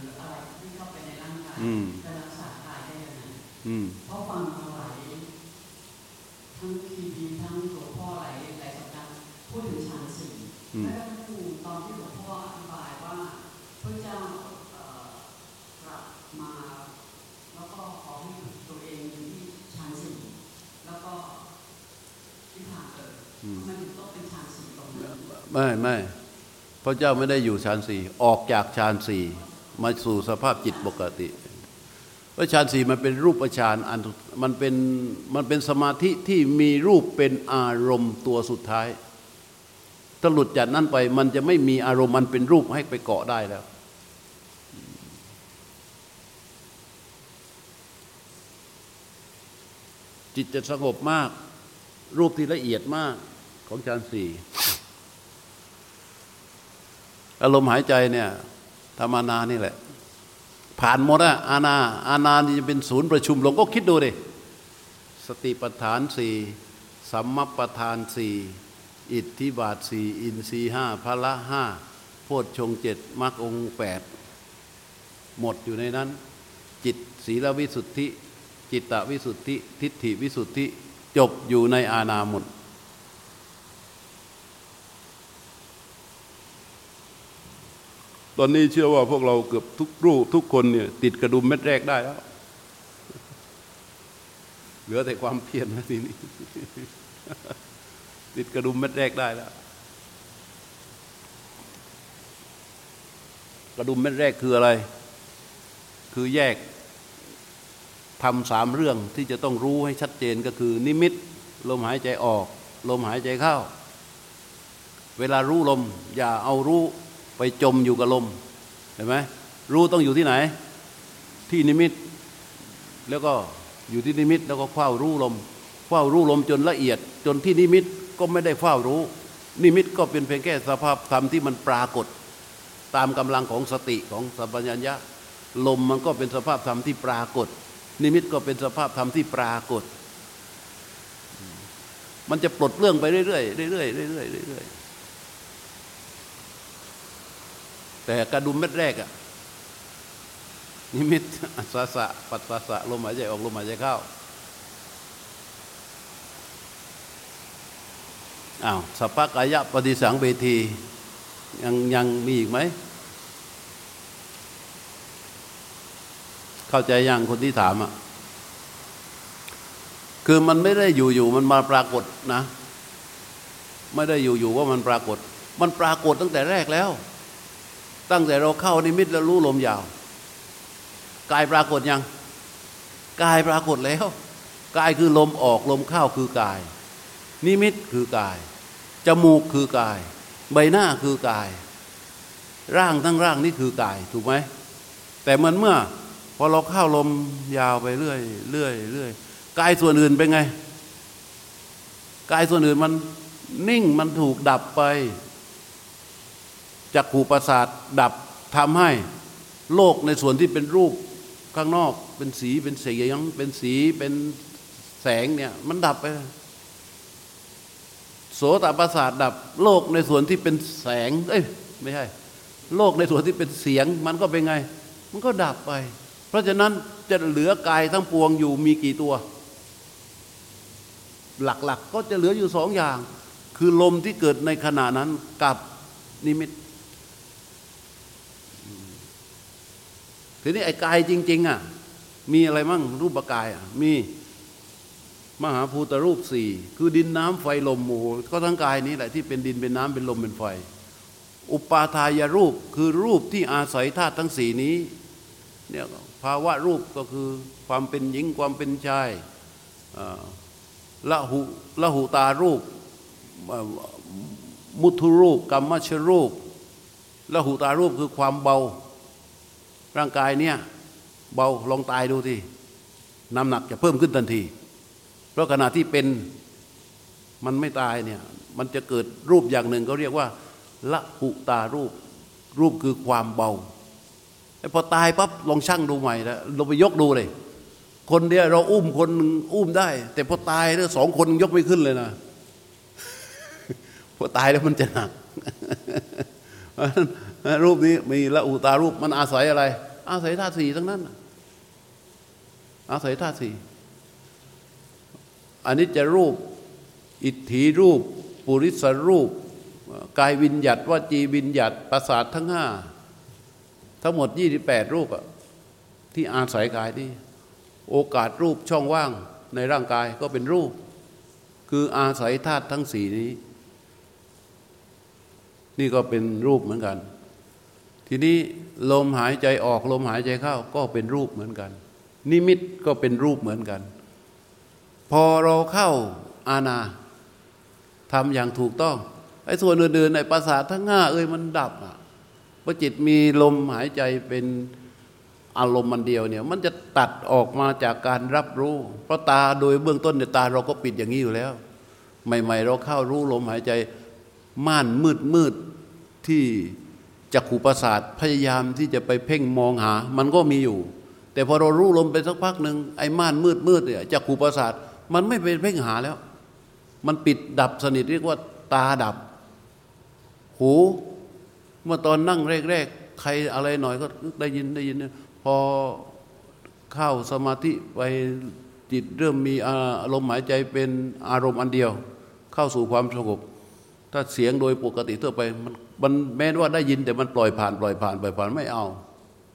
หรืออะไรที่เข้าไปในร่างกาย อืม จะรักษากายได้ยังไงอืมเพราะฟังมาหลายทั้งทีวีทั้งหลวงพ่อหลายหลายสัปดาห์พูดถึงฌานสี่อืมและก็พูดตอนที่หลวงพ่ออธิบายว่าพระเจ้าเอ่อกลับมาแล้วก็ขอให้ตัวเองอยู่ที่ฌานสี่แล้วก็ที่ผ่านเกิดอืมมันถึงต้องเป็นฌานสี่ตรงนั้นไม่ไม่พระเจ้าไม่ได้อยู่ฌานสี่ออกจากฌานสี่มาสู่สภาพจิตปกติเพราะฌานสี่มันเป็นรูปฌานอันมันเป็นมันเป็นสมาธิที่มีรูปเป็นอารมณ์ตัวสุดท้าย ถ้าหลุดจากนั้นไปมันจะไม่มีอารมณ์มันเป็นรูปให้ไปเกาะได้แล้ว จิตจะสงบมาก รูปที่ละเอียดมากของฌานสี่อารมณ์หายใจเนี่ยธรรมานานี่แหละ ผ่านหมดอะอาณาอาณานี่จะเป็นศูนย์ประชุมลงก็คิดดูดิสติปัฏฐานสี่สัมมปทานสี่อิทธิบาทสี่อินทรีห้าพละห้าโพชฌงเจ็ดมรรคองแปดหมดอยู่ในนั้น จิตศีลวิสุทธิ จิตตวิสุทธิ ทิฏฐิวิสุทธิ จบอยู่ในอาณาหมด ตอนนี้เชื่อว่าพวกเราเกือบทุกรูปทุกคนเนี่ยติดกระดุมเม็ดแรกได้แล้ว เหลือแต่ความเพียรนะทีนี้ ติดกระดุมเม็ดแรกได้แล้ว กระดุมเม็ดแรกคืออะไร คือแยกทำสามเรื่องที่จะต้องรู้ให้ชัดเจนก็คือ นิมิต ลมหายใจออก ลมหายใจเข้า เวลารู้ลม อย่าเอารู้ ไปจมอยู่กับลมเห็นไหมรู้ต้องอยู่ที่ไหน ที่นิมิต แล้วก็อยู่ที่นิมิต แล้วก็เฝ้ารู้ลมเฝ้ารู้ลมจนละเอียด จนที่นิมิตก็ไม่ได้เฝ้ารู้ นิมิตก็เป็นเพียงแค่สภาพธรรมที่มันปรากฏ ตามกำลังของสติของสัมปชัญญะลมมันก็เป็นสภาพธรรมที่ปรากฏ นิมิตก็เป็นสภาพธรรมที่ปรากฏ มันจะปลดเรื่องไปเรื่อยๆเรื่อยๆเรื่อยๆเรื่อยๆ แต่กระดุมเม็ดแรกอะนิมิตอัศสะปัสสะสะลมหายใจออกลมหายใจเข้าอ้าวสัพพกายะปฏิสังเวทียังยังมีอีกไหม เข้าใจยังคนที่ถามอะคือมันไม่ได้อยู่ๆมันมาปรากฏนะ ไม่ได้อยู่ๆว่ามันปรากฏ มันปรากฏตั้งแต่แรกแล้ว ตั้งแต่เราเข้านิมิตแล้วรู้ลมยาว กายปรากฏยัง กายปรากฏแล้ว กายคือลมออกลมเข้าคือกาย นิมิตคือกาย จมูกคือกาย ใบหน้าคือกาย ร่างทั้งร่างนี่คือกายถูกไหม แต่มันเมื่อพอเราเข้าลมยาวไปเรื่อยเรื่อยเรื่อยกายส่วนอื่นเป็นไง กายส่วนอื่นมันนิ่งมันถูกดับไป จากขูประสาทดับทำให้โลกในส่วนที่เป็นรูปข้างนอก เป็นสีเป็นเสียงเป็นสีเป็นแสงเนี่ยมันดับไป โสตประสาทดับ โลกในส่วนที่เป็นแสง เอ้ยไม่ใช่ โลกในส่วนที่เป็นเสียง มันก็เป็นไง มันก็ดับไป เพราะฉะนั้นจะเหลือกายทั้งปวงอยู่มีกี่ตัว หลักๆกก็จะเหลืออยู่สองอย่าง คือลมที่เกิดในขณะนั้นกับนิมิต ทีนี้ไอ้กายจริง ๆ อะ มีอะไรมั่งรูปกายอะ มีมหาภูตรูปสี่คือดินน้ำไฟลมโมก็ทั้งกายนี้แหละที่เป็นดินเป็นน้ำเป็นลมเป็นไฟ อุปาทายรูปคือรูปที่อาศัยธาตุทั้งสี่นี้เนี่ยภาวะรูปก็คือความเป็นหญิงความเป็นชายละหุละหุตารูปมุทุรูปกรรมชรูปละหุตารูปคือความเบา ร่างกายเนี่ยเบาลองตายดูทีน้ำหนักจะเพิ่มขึ้นทันที เพราะขณะที่เป็นมันไม่ตายเนี่ยมันจะเกิดรูปอย่างหนึ่งเขาเรียกว่าละหุตารูป รูปคือความเบาไอ้พอตายปั๊บลองชั่งดูใหม่ล้วเราไปยกดูเลย คนเดียวเราอุ้มคนอุ้มได้ แต่พอตายแล้วสองคนยกไม่ขึ้นเลยนะพอตายแล้วมันจะหนัก รูปนี้มีละอุตารูปมันอาศัยอะไร อาศัยธาตุสี่ทั้งนั้น อาศัยธาตุสี่อันนี้จะรูป อิทธิรูป ปุริสรูป กายวิญญัตวจีวิญญัตประสาททั้งห้าทั้งหมดยี่สิบแปดรูปอะที่อาศัยกายนี่โอกาสรูปช่องว่างในร่างกายก็เป็นรูป คืออาศัยธาตุทั้งสี่นี้ นี่ก็เป็นรูปเหมือนกัน ทีนี้ลมหายใจออกลมหายใจเข้าก็เป็นรูปเหมือนกัน นิมิตก็เป็นรูปเหมือนกัน พอเราเข้าอาณาทำอย่างถูกต้องไอ้ส่วนอื่นๆในประสาททั้งห้าเอ้ยมันดับอะพอจิตมีลมหายใจเป็นอารมณ์มันเดียวเนี่ย มันจะตัดออกมาจากการรับรู้ เพราะตาโดยเบื้องต้นเนี่ยตาเราก็ปิดอย่างนี้อยู่แล้ว ใหม่ ๆ เราเข้ารู้ลมหายใจม่านมืดมืดที่ จักขูประสาทพยายามที่จะไปเพ่งมองหา มันก็มีอยู่ แต่พอเรารู้ลมไปสักพักหนึ่งไอ้ม่านมืดมืดเนี่ยจักขูประสาทมันไม่ไปเพ่งหาแล้ว มันปิดดับสนิทเรียกว่าตาดับ หูเมื่อตอนนั่งแรกๆ ใครอะไรหน่อยก็ได้ยินได้ยิน พอเข้าสมาธิไปจิตเริ่มมีอารมณ์หมายใจเป็นอารมณ์อันเดียว เข้าสู่ความสงบถ้าเสียงโดยปกติทั่วไปมัน มันแม้ว่าได้ยินแต่มันปล่อยผ่าน ปล่อยผ่านปล่อยผ่านไม่เอา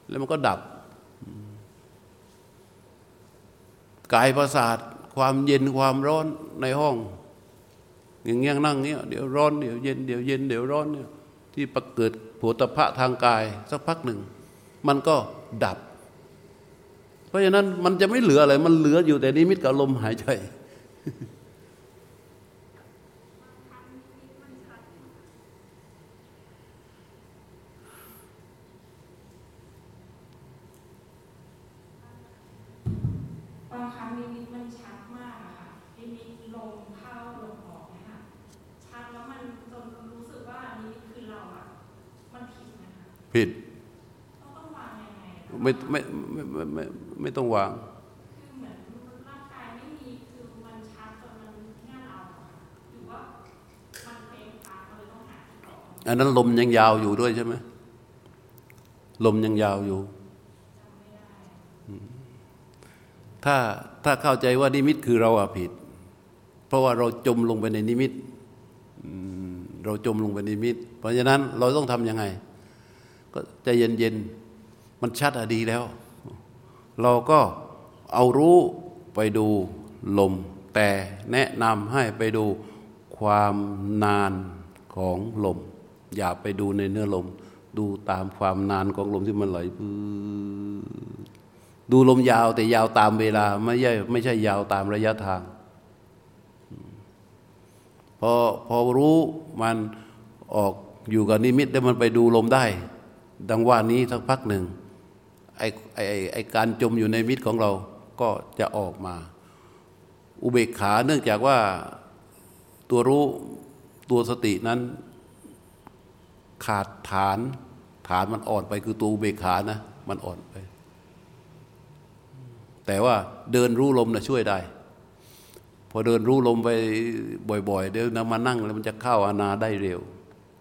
แล้วมันก็ดับกายประสาทความเย็นความร้อนในห้อง อย่างเงี้ยนั่งเนี้ยเดี๋ยวร้อนเดี๋ยวเย็นเดี๋ยวเย็นเดี๋ยวร้อนเนี่ยที่ประเกิดโผฏฐะทางกายสักพักหนึ่ง มันก็ดับ เพราะฉะนั้นมันจะไม่เหลืออะไร มันเหลืออยู่แต่นิมิตกับลมหายใจ ผิดไม่ไม่ไม่ไม่ไม่ไม่ต้องวางอันนั้นลมยังยาวอยู่ด้วยใช่ไหมลมยังยาวอยู่ ถ้าถ้าเข้าใจว่านิมิตคือเราอะผิด เพราะว่าเราจมลงไปในนิมิต เราจมลงไปในนิมิต เพราะฉะนั้นเราต้องทำยังไง ก็ใจเย็นๆ มันชัดอะดีแล้ว เราก็เอารู้ไปดูลม แต่แนะนำให้ไปดูความนานของลม อย่าไปดูในเนื้อลม ดูตามความนานของลมที่มันไหลดูลมยาวแต่ยาวตามเวลาไม่ใช่ไม่ใช่ยาวตามระยะทาง พอพอรู้มันออกอยู่กับนิมิตแล้วมันไปดูลมได้ ดังว่านี้สักพักหนึ่งไอ้ไอ้ไอ้การจมอยู่ในมิตรของเราก็จะออกมา อุเบกขาเนื่องจากว่าตัวรู้ตัวสตินั้นขาดฐาน ฐานมันอ่อนไปคือตัวอุเบกขานะมันอ่อนไป แต่ว่าเดินรู้ลมนะช่วยได้ พอเดินรู้ลมไปบ่อย ๆ เดี๋ยวนะมานั่งแล้วมันจะเข้าอานาได้เร็ว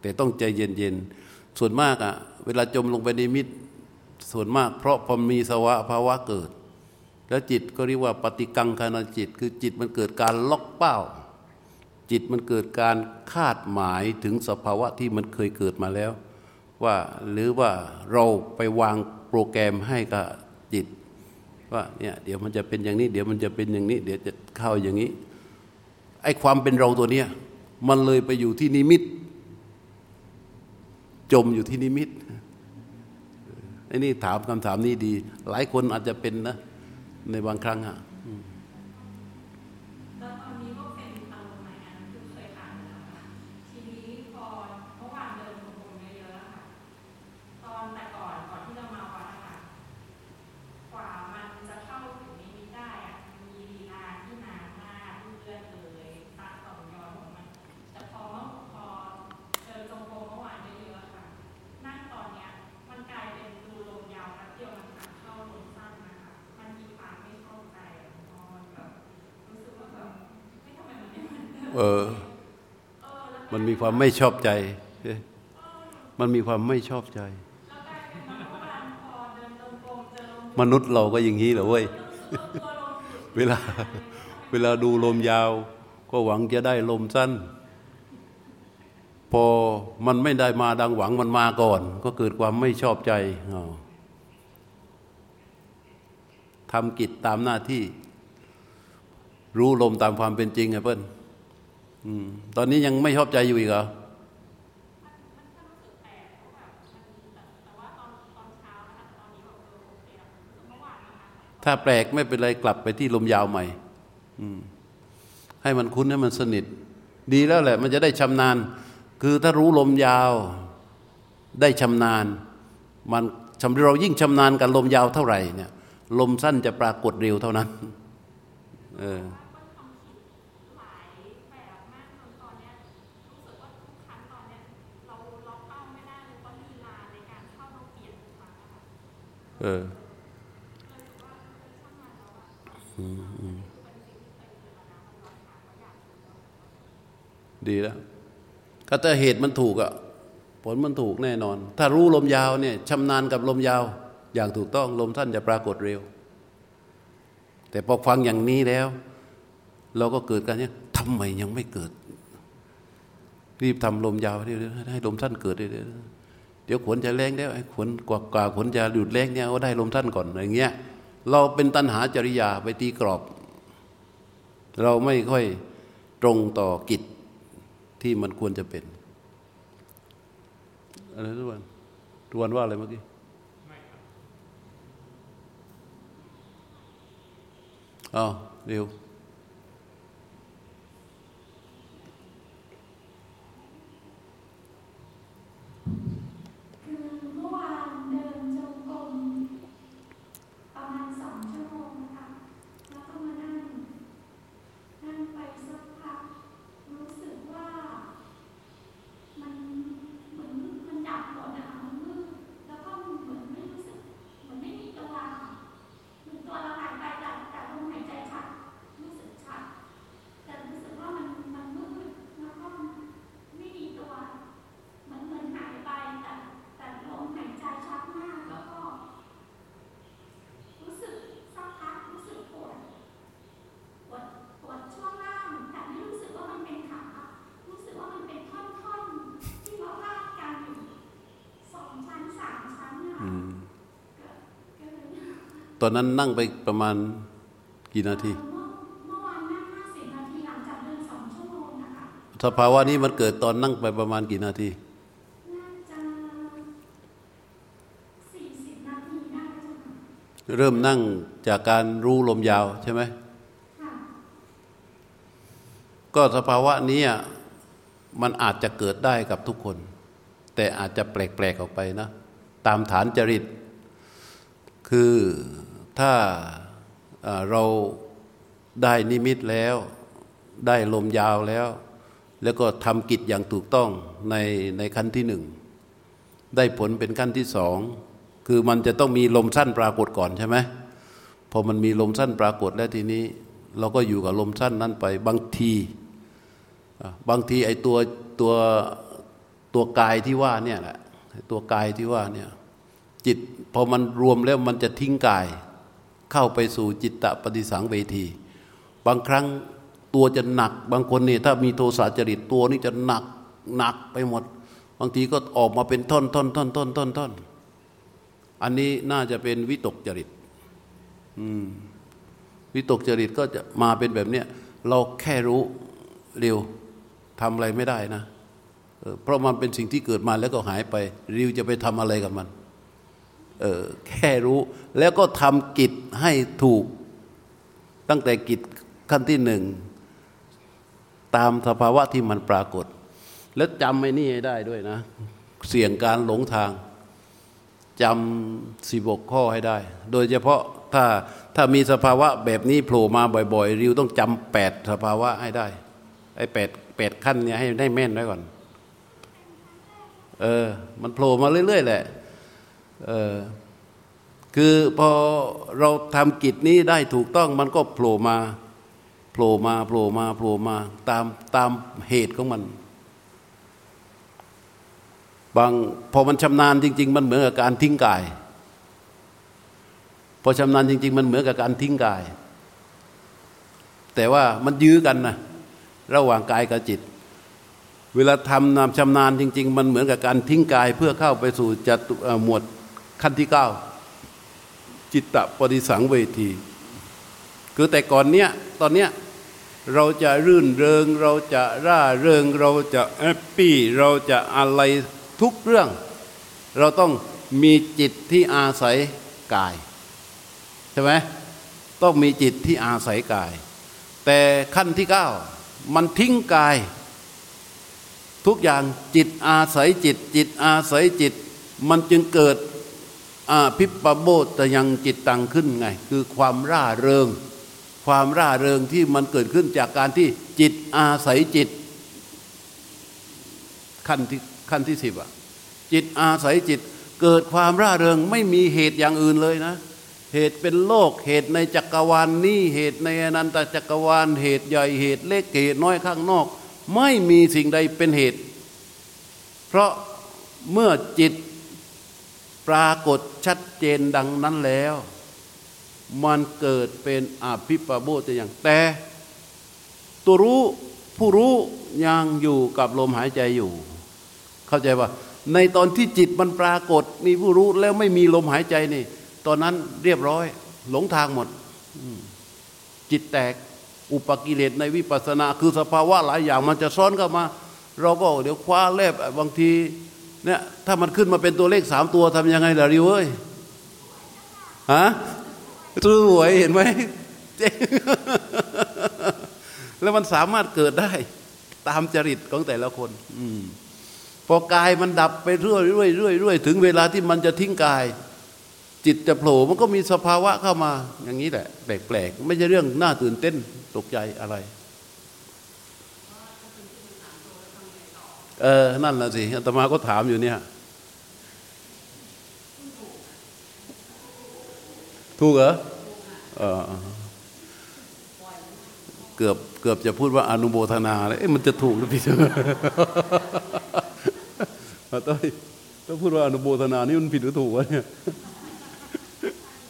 แต่ต้องใจเย็นๆส่วนมากอะ่ะ เวลาจมลงไปในมิตรส่วนมาก เพราะพอมีสวะภาวะเกิด แล้วจิตก็เรียกว่าปฏิกังคณจิต คือจิตมันเกิดการล็อกเป้า จิตมันเกิดการคาดหมายถึงสภาวะที่มันเคยเกิดมาแล้ว ว่าหรือว่าเราไปวางโปรแกรมให้กับจิต ว่าเนี่ยเดี๋ยวมันจะเป็นอย่างนี้ เดี๋ยวมันจะเป็นอย่างนี้ เดี๋ยวจะเข้าอย่างนี้ไอ้ความเป็นเราตัวเนี้ยมันเลยไปอยู่ที่นิมิต จมอยู่ที่นิมิต นี่ถามคำถามนี้ดี หลายคนอาจจะเป็นนะในบางครั้งอะ แล้วตอนนี้ก็เป็นอารมณ์ไหนอันนั้นคือเคยผ่านมาแล้วค่ะทีนี้พอเมื่อวานเดินตรงๆเยอะๆอะค่ะ ตอนแต่ก่อนก่อนที่จะมาวัดอะค่ะ กว่ามันจะเข้าถึงในนี้ได้อะมันมีลีลาที่นานมากเลื่อนเลยตาต่องย้อนของมัน แต่พอเมื่อพอเดินตรงๆเมื่อวานเยอะๆอะค่ะ นั่งตอนเนี้ยมันกลายเป็นดูลมยาวแป๊บเดียวมันขาดเข้าลมสั้นนะคะ มันมีความไม่เข้าใจอะพอมันแบบรู้สึกว่าแบบไม่ทำไมมันไม่ เออ มันมีความไม่ชอบใจ มันมีความไม่ชอบใจ มนุษย์เราก็อย่างนี้เหรอเว้ย เวลา เวลาดูลมยาว ก็หวังจะได้ลมสั้น พอมันไม่ได้มาดังหวังมันมาก่อน ก็เกิดความไม่ชอบใจทำกิจตามหน้าที่ รู้ลมตามความเป็นจริงไงเปิ้ลอืม ตอนนี้ยังไม่ชอบใจอยู่อีกเหรอถ้าแปลกไม่เป็นไรกลับไปที่ลมยาวใหม่ให้มันคุ้นให้มันสนิท ดีแล้วแหละ มันจะได้ชำนาญ คือถ้ารู้ลมยาวได้ชำนาญ มันชำเรายิ่งชำนาญกับลมยาวเท่าไหร่เนี่ย ลมสั้นจะปรากฏเร็วเท่านั้น เออ เออดีแล้วก็ถ้าเหตุมันถูกอะผลมันถูกแน่นอน ถ้ารู้ลมยาวเนี่ยชำนาญกับลมยาว อย่างถูกต้องลมสั้นจะปรากฏเร็ว แต่พอฟังอย่างนี้แล้ว เราก็เกิดการเนี่ยทำไมยังไม่เกิด รีบทำลมยาวเดี๋ยๆให้ลมสั้นเกิดเดี๋ยๆ เดี๋ยวขนจะแรงแล้วไอ้ขนกว่ากว่าขนจะหยุดแรงเนี่ยก็ได้ลมสั้นก่อนอะไรเงี้ยเราเป็นตัณหาจริยาไปตีกรอบ เราไม่ค่อยตรงต่อกิจที่มันควรจะเป็นอะไรทุกวันทุกวันว่าอะไรเมื่อกี้อ้าวเร็ว คือเมื่อวานเดินจงกรมประมาณสองชั่วโมงนะคะ แล้วก็มานั่ง นั่งไปสักพัก รู้สึกว่า มันเหมือนมันดับหมดอะมันมืด แล้วก็เหมือนไม่รู้สึก เหมือนไม่มีตัวเหมือนตัวเราหายไปแต่แต่ลมหายใจชัด รู้สึกชัด แต่รู้สึกว่ามันมันมืด แล้วก็ไม่มีตัว เหมือนเหมือนหายไปแต่แต่ลมหายใจชัดมากแล้วก็ รู้สึกสักพักรู้สึกปวดปวดปวดช่วงล่างแต่ไม่รู้สึกว่ามันเป็นขารู้สึกว่ามันเป็นท่อนๆที่มาพาดกันอยู่สองชั้นสามชั้นน่ะ อืม ก็ก็เลย ตอนนั้นนั่งไปประมาณกี่นาทีเมื่อเมื่อวานนั่งห้าสิบนาทีหลังจากเดินสองชั่วโมงนะคะสภาวะนี้มันเกิดตอนนั่งไปประมาณกี่นาทีน่าจะสี่สิบนาทีได้เจ้าค่ะเริ่มนั่งจากการรู้ลมยาวใช่ไหมค่ะก็สภาวะนี้อะมันอาจจะเกิดได้กับทุกคน แต่อาจจะแปลกๆออกไปนะ ตามฐานจริต คือ ถ้าเราได้นิมิตแล้ว ได้ลมยาวแล้ว แล้วก็ทำกิจอย่างถูกต้องในในขั้นที่หนึ่ง ได้ผลเป็นขั้นที่สอง คือมันจะต้องมีลมสั้นปรากฏก่อนใช่ไหมพอมันมีลมสั้นปรากฏแล้วทีนี้ เราก็อยู่กับลมสั้นนั้นไปบางที บางทีไอ้ตัวตัวตัวกายที่ว่าเนี่ยแหละตัวกายที่ว่าเนี่ยจิตพอมันรวมแล้วมันจะทิ้งกาย เข้าไปสู่จิตตปฏิสังเวที บางครั้งตัวจะหนัก บางคนนี่ถ้ามีโทสะจริตตัวนี่จะหนักหนักไปหมด บางทีก็ออกมาเป็นท่อนท่อนท่อนท่อนท่อนท่อนอันนี้น่าจะเป็นวิตกจริตวิตกจริตก็จะมาเป็นแบบเนี้ยเราแค่รู้เร็วทำอะไรไม่ได้นะเพราะมันเป็นสิ่งที่เกิดมาแล้วก็หายไปริวจะไปทำอะไรกับมัน เออแค่รู้แล้วก็ทำกิจให้ถูก ตั้งแต่กิจขั้นที่หนึ่ง ตามสภาวะที่มันปรากฏ แล้วจำไม่นี่ให้ได้ด้วยนะ เสี่ยงการหลงทางจำสิบกข้อให้ได้ โดยเฉพาะถ้าถ้ามีสภาวะแบบนี้โผล่มาบ่อยๆ ริวต้องจำแปดสภาวะให้ได้ไอ้แปดแปดขั้นเนี่ยให้ได้แม่นไว้ก่อน เออ มันโผล่มาเรื่อยๆแหละ คือพอเราทำกิจนี้ได้ถูกต้องมันก็โผล่มาโผล่มาโผล่มาโผล่มาตามตามเหตุของมัน บางพอมันชำนาญจริง ๆ มันเหมือนกับการทิ้งกาย พอชำนาญจริง ๆ มันเหมือนกับการทิ้งกาย แต่ว่ามันยื้อกันนะระหว่างกายกับจิต เวลาทำนามชำนาญจริง ๆ มันเหมือนกับการทิ้งกาย เพื่อเข้าไปสู่จัตหมวด ขั้นที่เก้าจิตตปฏิสังเวที คือแต่ก่อนเนี้ยตอนเนี้ยเราจะรื่นเริง เราจะร่าเริง เราจะแฮปปี้เราจะอะไรทุกเรื่อง เราต้องมีจิตที่อาศัยกายใช่ไหมต้องมีจิตที่อาศัยกาย แต่ขั้นที่เก้ามันทิ้งกาย ทุกอย่างจิตอาศัยจิต จิตอาศัยจิต มันจึงเกิด อาภิปโบตยังจิตตังขึ้นไง คือความร่าเริง ความร่าเริงที่มันเกิดขึ้นจากการที่จิตอาศัยจิต ขั้นที่ขั้นที่สิบอะจิตอาศัยจิตเกิดความร่าเริงไม่มีเหตุอย่างอื่นเลยนะ เหตุเป็นโลกเหตุในจักรวาลนนี้เหตุในอนันตจักรวาลเหตุใหญ่เหตุเล็กเหตุน้อยข้างนอก ไม่มีสิ่งใดเป็นเหตุ เพราะเมื่อจิต ปรากฏชัดเจนดังนั้นแล้ว มันเกิดเป็นอภิปโบตอย่างแต่ ตัวรู้ผู้รู้ยังอยู่กับลมหายใจอยู่ เข้าใจว่า ในตอนที่จิตมันปรากฏมีผู้รู้แล้วไม่มีลมหายใจนี่ ตอนนั้นเรียบร้อย หลงทางหมด จิตแตกอุปกิเลสในวิปัสสนา คือสภาวะหลายอย่างมันจะซ้อนเข้ามา เราก็เดี๋ยวคว้าเล็บบางที เนี่ยถ้ามันขึ้นมาเป็นตัวเลขสามตัวทำยังไงล่ะริวเอ้ยฮะซื้อหวยเห็นไหมแล้วมันสามารถเกิดได้ ตามจริตของแต่ละคน อืมพอกายมันดับไปเรื่อยเรื่อยเรื่อยเรื่อยถึงเวลาที่มันจะทิ้งกาย จิตจะโผล่มันก็มีสภาวะเข้ามา อย่างนี้แหละ แปลกๆ ไม่ใช่เรื่องน่าตื่นเต้นตกใจอะไร เออ นั่นแหละสิอาตมาก็ถามอยู่เนี่ย ถูกเหรอเออเกือบเกือบจะพูดว่าอนุโมทนาเลยมันจะถูกหรือผิดต้องต้องพูดว่าอนุโมทนานี่มันผิดหรือถูกวะเนี่ย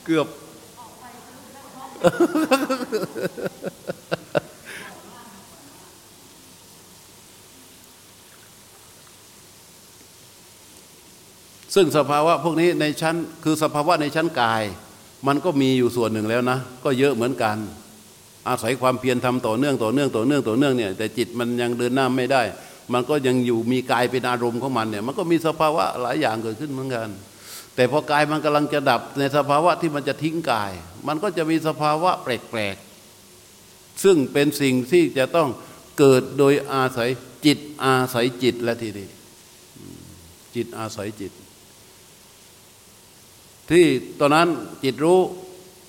เกือบ ซึ่งสภาวะพวกนี้ในชั้นคือสภาวะในชั้นกาย มันก็มีอยู่ส่วนหนึ่งแล้วนะ ก็เยอะเหมือนกัน อาศัยความเพียรทำต่อเนื่องต่อเนื่องต่อเนื่องต่อเนื่องเนี่ยแต่จิตมันยังเดินหน้าไม่ได้ มันก็ยังอยู่มีกายเป็นอารมณ์ของมันเนี่ยมันก็มีสภาวะหลายอย่างเกิดขึ้นเหมือนกัน แต่พอกายมันกำลังจะดับในสภาวะที่มันจะทิ้งกาย มันก็จะมีสภาวะแปลกๆซึ่งเป็นสิ่งที่จะต้องเกิดโดยอาศัยจิตอาศัยจิตแล้วทีนี้จิตอาศัยจิต ที่ตอนนั้นจิตรู้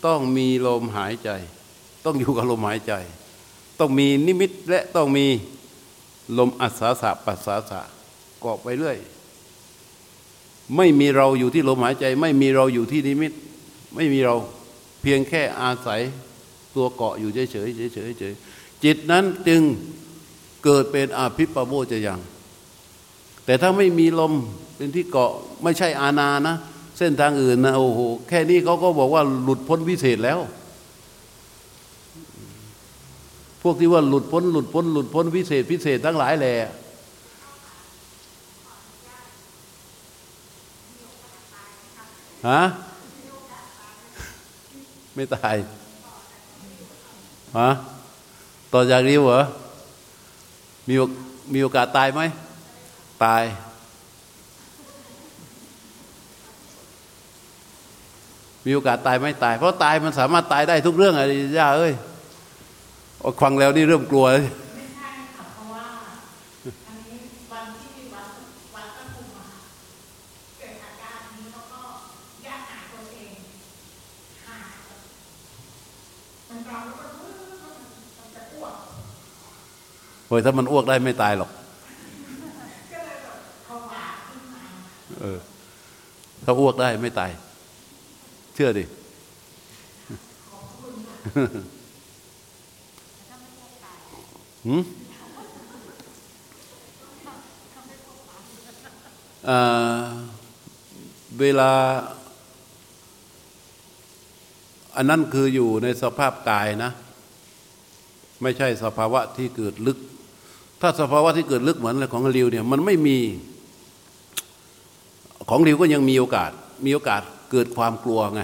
ต้องมีลมหายใจ ต้องอยู่กับลมหายใจ ต้องมีนิมิตและต้องมีลมอัศสะปัสสาสะเกาะไปเรื่อย ไม่มีเราอยู่ที่ลมหายใจ ไม่มีเราอยู่ที่นิมิต ไม่มีเราเพียงแค่อาศัยตัวเกาะอยู่เฉยเฉยเฉยเฉยจิตนั้นจึงเกิดเป็นอาภิปโมจะยังแต่ถ้าไม่มีลมเป็นที่เกาะไม่ใช่อาณานะ เส้นทางอื่นนะโอ้โหแค่นี้เขาก็บอกว่าหลุดพ้นวิเศษแล้ว พวกที่ว่าหลุดพ้น หลุดพ้น หลุดพ้นวิเศษพิเศษทั้งหลายแหละฮะไม่ตายฮะต่อจากนี้เหรอมีมีโอกาสตายไหม ตาย มีโอกาสตายไม่ตาย เพราะตายมันสามารถตายได้ทุกเรื่องอะไรย่าเอ้ยฟังแล้วนี่เริ่มกลัวเลยไม่ใช่ค่ะเพราะว่าอันนี้วันที่วัดวัดตะคุมอะค่ะเกิดอาการนี้แล้วก็แยกหายตัวเองหายมันร้อนแล้วก็มันจะอ้วกเฮ้ยถ้ามันอ้วกได้ไม่ตายหรอกก็เลยแบบผวาขึ้นมาเออถ้าอ้วกได้ไม่ตายเชื่อดิหืมเอ่อเวลา อันนั้นคืออยู่ในสภาพกายนะ ไม่ใช่สภาวะที่เกิดลึก ถ้าสภาวะที่เกิดลึกเหมือนของริวเนี่ย มันไม่มี ของริวก็ยังมีโอกาส มีโอกาส เกิดความกลัวไง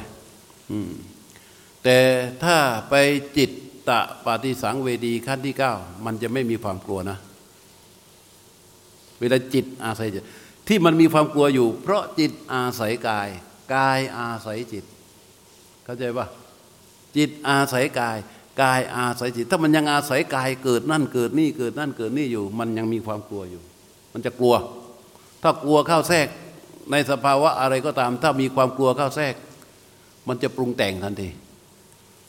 แต่ถ้าไปจิตตะปาฏิสังเวดีขั้นที่เก้ามันจะไม่มีความกลัวนะ เวลาจิตอาศัยจิตที่มันมีความกลัวอยู่ เพราะจิตอาศัยกาย กายอาศัยจิต เข้าใจปะจิตอาศัยกาย กายอาศัยจิต ถ้ามันยังอาศัยกายเกิดนั่นเกิดนี่เกิดนั่นเกิดนี่อยู่ มันยังมีความกลัวอยู่ มันจะกลัว ถ้ากลัวเข้าแทรก ในสภาวะอะไรก็ตาม ถ้ามีความกลัวเข้าแทรก มันจะปรุงแต่งทันที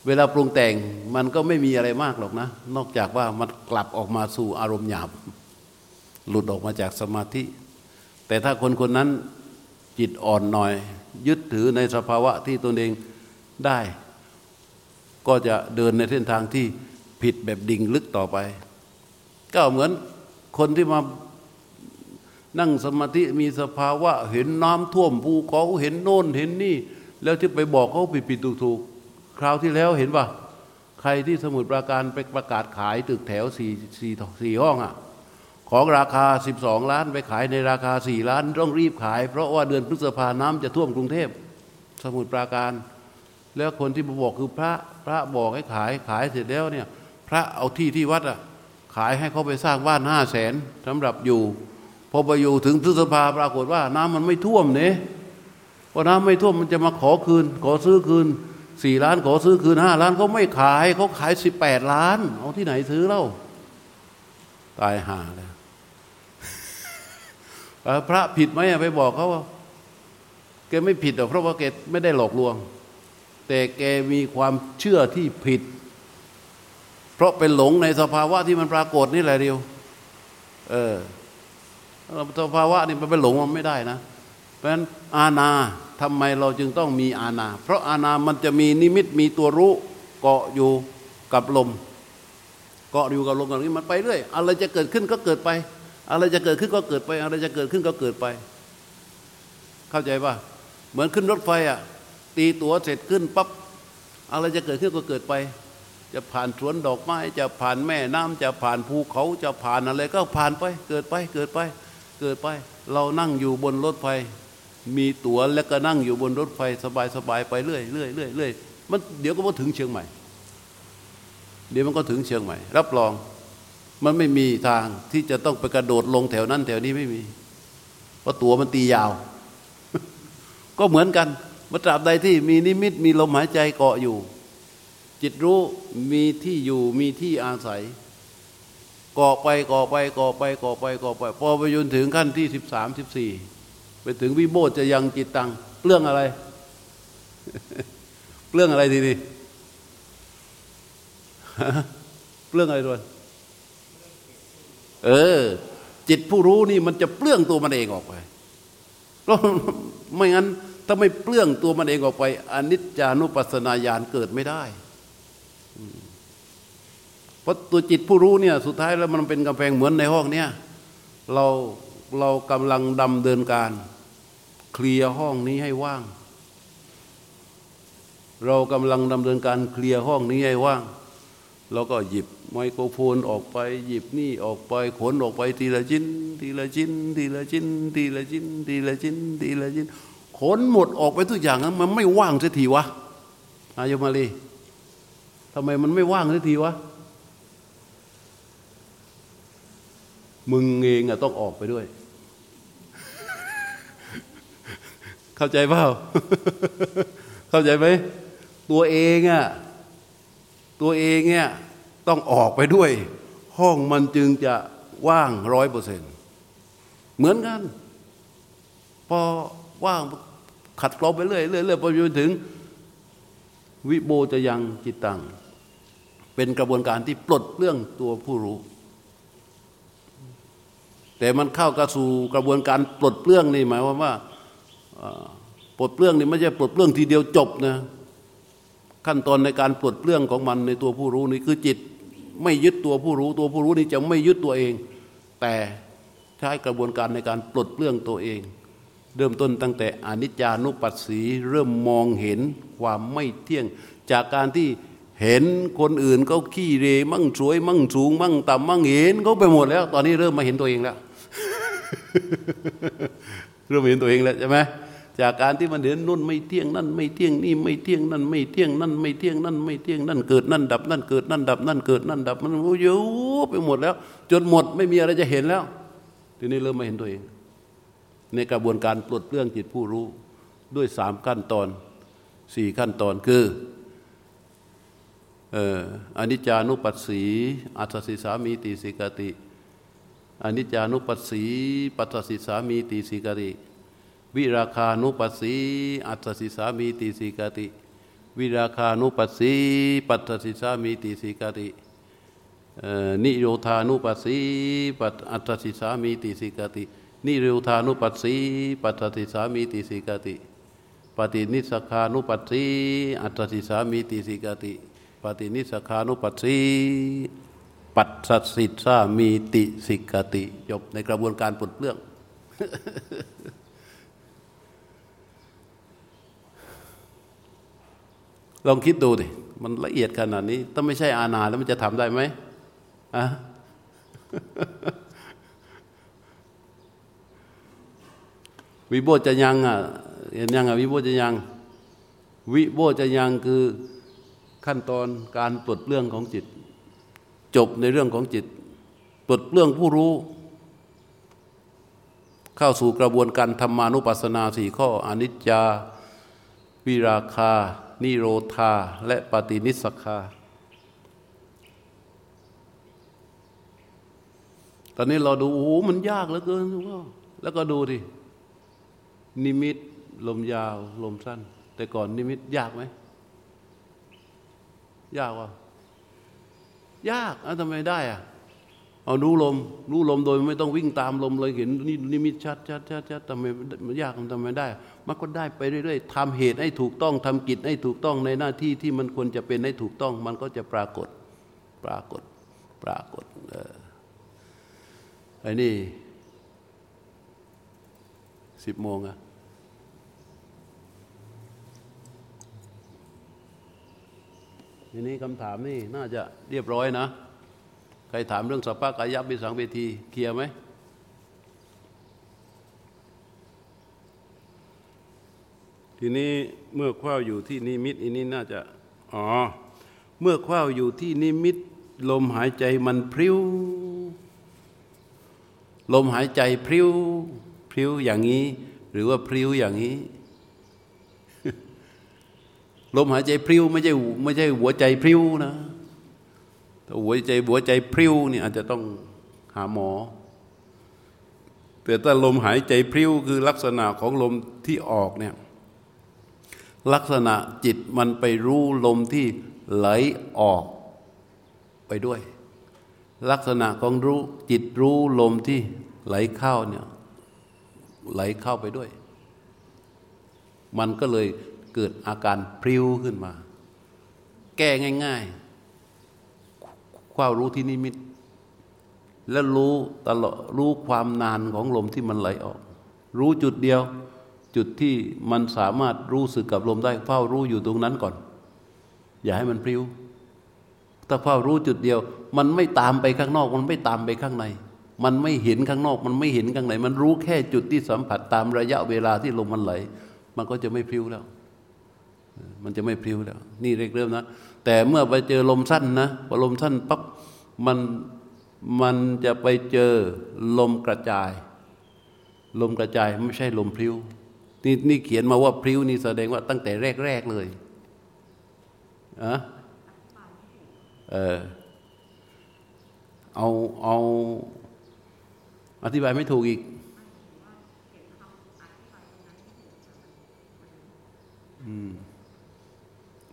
เวลาปรุงแต่งมันก็ไม่มีอะไรมากหรอกนะ นอกจากว่ามันกลับออกมาสู่อารมณ์หยาบ หลุดออกมาจากสมาธิ แต่ถ้าคนคนนั้นจิตอ่อนหน่อย ยึดถือในสภาวะที่ตนเองได้ ก็จะเดินในเส้นทางที่ผิดแบบดิ่งลึกต่อไป ก็เหมือนคนที่มา นั่งสมาธิมีสภาวะ เห็นน้ำท่วมภูเขาเห็นโน่นเห็นนี่ แล้วที่ไปบอกเขาผิดผิดถูกถูกคราวที่แล้วเห็นป่ะใครที่สมุดปราการไปประกาศขายตึกแถวสี่สี่สี่ห้องอะ่ะของราคา 12 ล้านไปขายในราคา 4 ล้านต้องรีบขาย เพราะว่าเดือนพฤษภาน้ำจะท่วมกรุงเทพสมุทรปราการ แล้วคนที่มาบอกคือพระพระบอกให้ขายขายเสร็จแล้วเนี่ยพระเอาที่ที่วัดอะขายให้เขาไปสร้างบ้านห้าแสนสำหรับอยู่ อไปอยู่ถึงพฤษภาปรากฏว่า น้ำมันไม่ท่วมเนี่ยพอน้ำไม่ท่วมมันจะมาขอคืน ขอซื้อคืนสี่ล้านขอซื้อคืนห้าล้านเขาไม่ขายเขาขายสิบแปดล้าน เอาที่ไหนซื้อเล่า ตายห่าเลยพระผิดไหมไปบอกเขาว่าแกไม่ผิดหรอกเพราะว่าแกไม่ได้หลอกลวง แต่แกมีความเชื่อที่ผิด เพราะเป็นหลงในสภาวะที่มันปรากฏนี่แหละเดียว เออ สภาวะนี่มันไปหลงมันไม่ได้นะ เพราะฉะนั้นอาณาทำไมเราจึงต้องมีอาณา เพราะอาณามันจะมีนิมิตมีตัวรู้เกาะอยู่กับลม เกาะอยู่กับลมแบบนี้มันไปเรื่อยอะไรจะเกิดขึ้นก็เกิดไป อะไรจะเกิดขึ้นก็เกิดไป อะไรจะเกิดขึ้นก็เกิดไป เข้าใจป่ะเหมือนขึ้นรถไฟอะตีตั๋วเสร็จขึ้นปั๊บอะไรจะเกิดขึ้นก็เกิดไป จะผ่านสวนดอกไม้ จะผ่านแม่น้ำจะผ่านภูเขาจะผ่านอะไรก็ผ่านไป เกิดไปเกิดไป เกิดไปเรานั่งอยู่บนรถไฟ มีตั๋วแล้วก็นั่งอยู่บนรถไฟสบายๆไปเรื่อยเรื่อยเรื่อยเรื่อยมันเดี๋ยวก็มาถึงเชียงใหม่ เดี๋ยวมันก็ถึงเชียงใหม่ รับรอง มันไม่มีทางที่จะต้องไปกระโดดลงแถวนั้น แถวนี้ไม่มีเพราะตั๋วมันตียาว ก็เหมือนกันมาตราบใดที่มีนิมิตมีลมหายใจเกาะอยู่ จิตรู้มีที่อยู่มีที่อาศัย ก่อไปก่อไปก่อไปก่อไปก่อไป พอไปจนถึงขั้นที่สิบสามสิบสี่ไปถึงวิโบธจะยังจิตตังเรื่องอะไร เรื่องอะไรทีนี้เรื่องอะไรด้วยเออ จิตผู้รู้นี่มันจะเปลื้องตัวมันเองออกไปเพราะไม่งั้น ถ้าไม่เปลื้องตัวมันเองออกไปอนิจจานุปัสสนาญาณเกิดไม่ได้ เพราะตัวจิตผู้รู้เนี่ยสุดท้ายแล้วมันเป็นกำแพงเหมือนในห้องเนี่ยเราเรากำลังดำเดินการ เคลียร์ห้องนี้ให้ว่าง เรากำลังดำเนินการเคลียร์ห้องนี้ให้ว่างเราก็หยิบไมโครโฟนออกไป หยิบนี่ออกไปขนออกไปทีละชิ้น ทีละชิ้น ทีละชิ้น ทีละชิ้น ทีละชิ้น ทีละชิ้น ขนหมดออกไปทุกอย่างนั้นมันไม่ว่างสักทีวะอายมาลีทำไมมันไม่ว่างสักทีวะ มึงเองอะต้องออกไปด้วย เข้าใจเปล่า เข้าใจไหม ตัวเองอะตัวเองเนี่ยต้องออกไปด้วย ห้องมันจึงจะว่างร้อยเปอร์เซ็นต์เหมือนกัน พอว่างขัดกลอไปเรื่อยเรื่อยเรื่อยพอไปถึง วิโบจะยังจิตตัง เป็นกระบวนการที่ปลดเรื่องตัวผู้รู้ แต่มันเข้ากระสู่กระบวนการปลดเปลื้องนี่หมายความว่าปลดเปลื้องนี่ไม่ใช่ปลดเปลื้องทีเดียวจบนะขั้นตอนในการปลดเปลื้องของมันในตัวผู้รู้นี่คือจิตไม่ยึดตัวผู้รู้ ตัวผู้รู้นี่จะไม่ยึดตัวเอง แต่ใช้กระบวนการในการปลดเปลื้องตัวเอง เริ่มต้นตั้งแต่อนิจจานุปัสสีเริ่มมองเห็นความไม่เที่ยง จากการที่เห็นคนอื่นเขาขี้เรมั่งสวย มั่งสูง มั่งต่ำมั่งเห็นเขาไปหมดแล้ว ตอนนี้เริ่มมาเห็นตัวเองแล้ว เริ่มเห็นตัวเองแล้วใช่ไหมจากการที่มันเห็นนุ่นไม่เที่ยงนั่นไม่เที่ยงนี่ไม่เที่ยงนั่นไม่เที่ยงนั่นไม่เที่ยงนั่นไม่เที่ยงนั่นเกิดนั่นดับนั่นเกิดนั่นดับนั่นเกิดนั่นดับมันโอ้ยไปหมดแล้ว จนหมดไม่มีอะไรจะเห็นแล้ว ทีนี้เริ่มมาเห็นตัวเอง ในกระบวนการปลดเปลื้องจิตผู้รู้ด้วยสามขั้นตอนสี่ขั้นตอนคืออนิจจานุปัสสี อัสสสิสสามีติสิกขติ อนิจจานุปัสสีปัสสสิสสามีติสิกขติวิราคานุปัสสีอัสสสิสสามีติสิกขติ วิราคานุปัสสีปัสสสิสสามีติสิกขตินิโรธานุปัสสีปัส อัสสสิสสามีติสิกขตินิโรธานุปัสสีปัตสิสามีติสิกติปฏินิสขานุปัสสีอัตสิสามีติสิกติปฏินิสขานุปัสสี ปัตสิสามีติสิกติ จบในกระบวนการปลดเปลื้อง ลองคิดดูดิมันละเอียดขนาดนี้ ถ้าไม่ใช่อาณาแล้วมันจะทำได้ไหมอะวิโบจะยังอะเห็นยังอะวิโบจะยัง วิโบจะยังคือขั้นตอนการปลดเรื่องของจิต จบในเรื่องของจิตปลดเรื่องผู้รู้ เข้าสู่กระบวนการธรรมานุปัสสนาสี่ข้ออนิจจา วิราคา นิโรธา และปฏินิสคาตอนนี้เราดูโอ้โหมันยากเหลือเกินว่าแล้วก็ดูดินิมิตลมยาว ลมสั้น แต่ก่อนนิมิตยากไหมยากวะ ยากอะทำไมได้อะเอารู้ลม รู้ลมโดยไม่ต้องวิ่งตามลมเลยเห็นนี่นิมิตชัดชัดชัดชัดทำไมมันยากทำไมได้ มันก็ได้ไปเรื่อยๆทำเหตุให้ถูกต้องทำกิจให้ถูกต้องในหน้าที่ที่มันควรจะเป็นให้ถูกต้อง มันก็จะปรากฏปรากฏปรากฏเออไอ้นี่สิบโมงอะ ทีนี้คำถามนี่น่าจะเรียบร้อยนะ ใครถามเรื่องสัพพะกายับบิสังเวทีเคลียร์ไหมทีนี้เมื่อคว้าอยู่ที่นิมิตอันนี้น่าจะอ๋อเมื่อคว้าอยู่ที่นิมิต ลมหายใจมันพริ้ว ลมหายใจพริ้วพริ้วอย่างนี้ หรือว่าพริ้วอย่างนี้ ลมหายใจพริ้วไม่ใช่ไม่ใช่หัวใจพริ้วนะถ้าหัวใจหัวใจพริ้วนี่อาจจะต้องหาหมอ แต่ถ้าลมหายใจพริ้วคือลักษณะของลมที่ออกเนี่ยลักษณะจิตมันไปรู้ลมที่ไหลออกไปด้วย ลักษณะของรู้จิตรู้ลมที่ไหลเข้าเนี่ยไหลเข้าไปด้วย มันก็เลย เกิดอาการพริ้วขึ้นมา แก้ง่าย ๆ ความรู้ที่นิมิต แล้วรู้ตลอดรู้ความนานของลมที่มันไหลออก รู้จุดเดียว จุดที่มันสามารถรู้สึกกับลมได้เฝ้ารู้อยู่ตรงนั้นก่อน อย่าให้มันพริ้วถ้าเฝ้ารู้จุดเดียว มันไม่ตามไปข้างนอก มันไม่ตามไปข้างใน มันไม่เห็นข้างนอก มันไม่เห็นข้างใน มันรู้แค่จุดที่สัมผัสตามระยะเวลาที่ลมมันไหล มันก็จะไม่พริ้วแล้ว มันจะไม่พริ้วแล้ว นี่เรียกเริ่มนะ แต่เมื่อไปเจอลมสั้นนะพอลมสั้นปั๊บมันมันจะไปเจอลมกระจาย ลมกระจายไม่ใช่ลมพริ้วนี่นี่เขียนมาว่าพริ้วนี่แสดงว่าตั้งแต่แรก ๆ เลยอะเออเอาเอาอธิบายไม่ถูกอีกอืม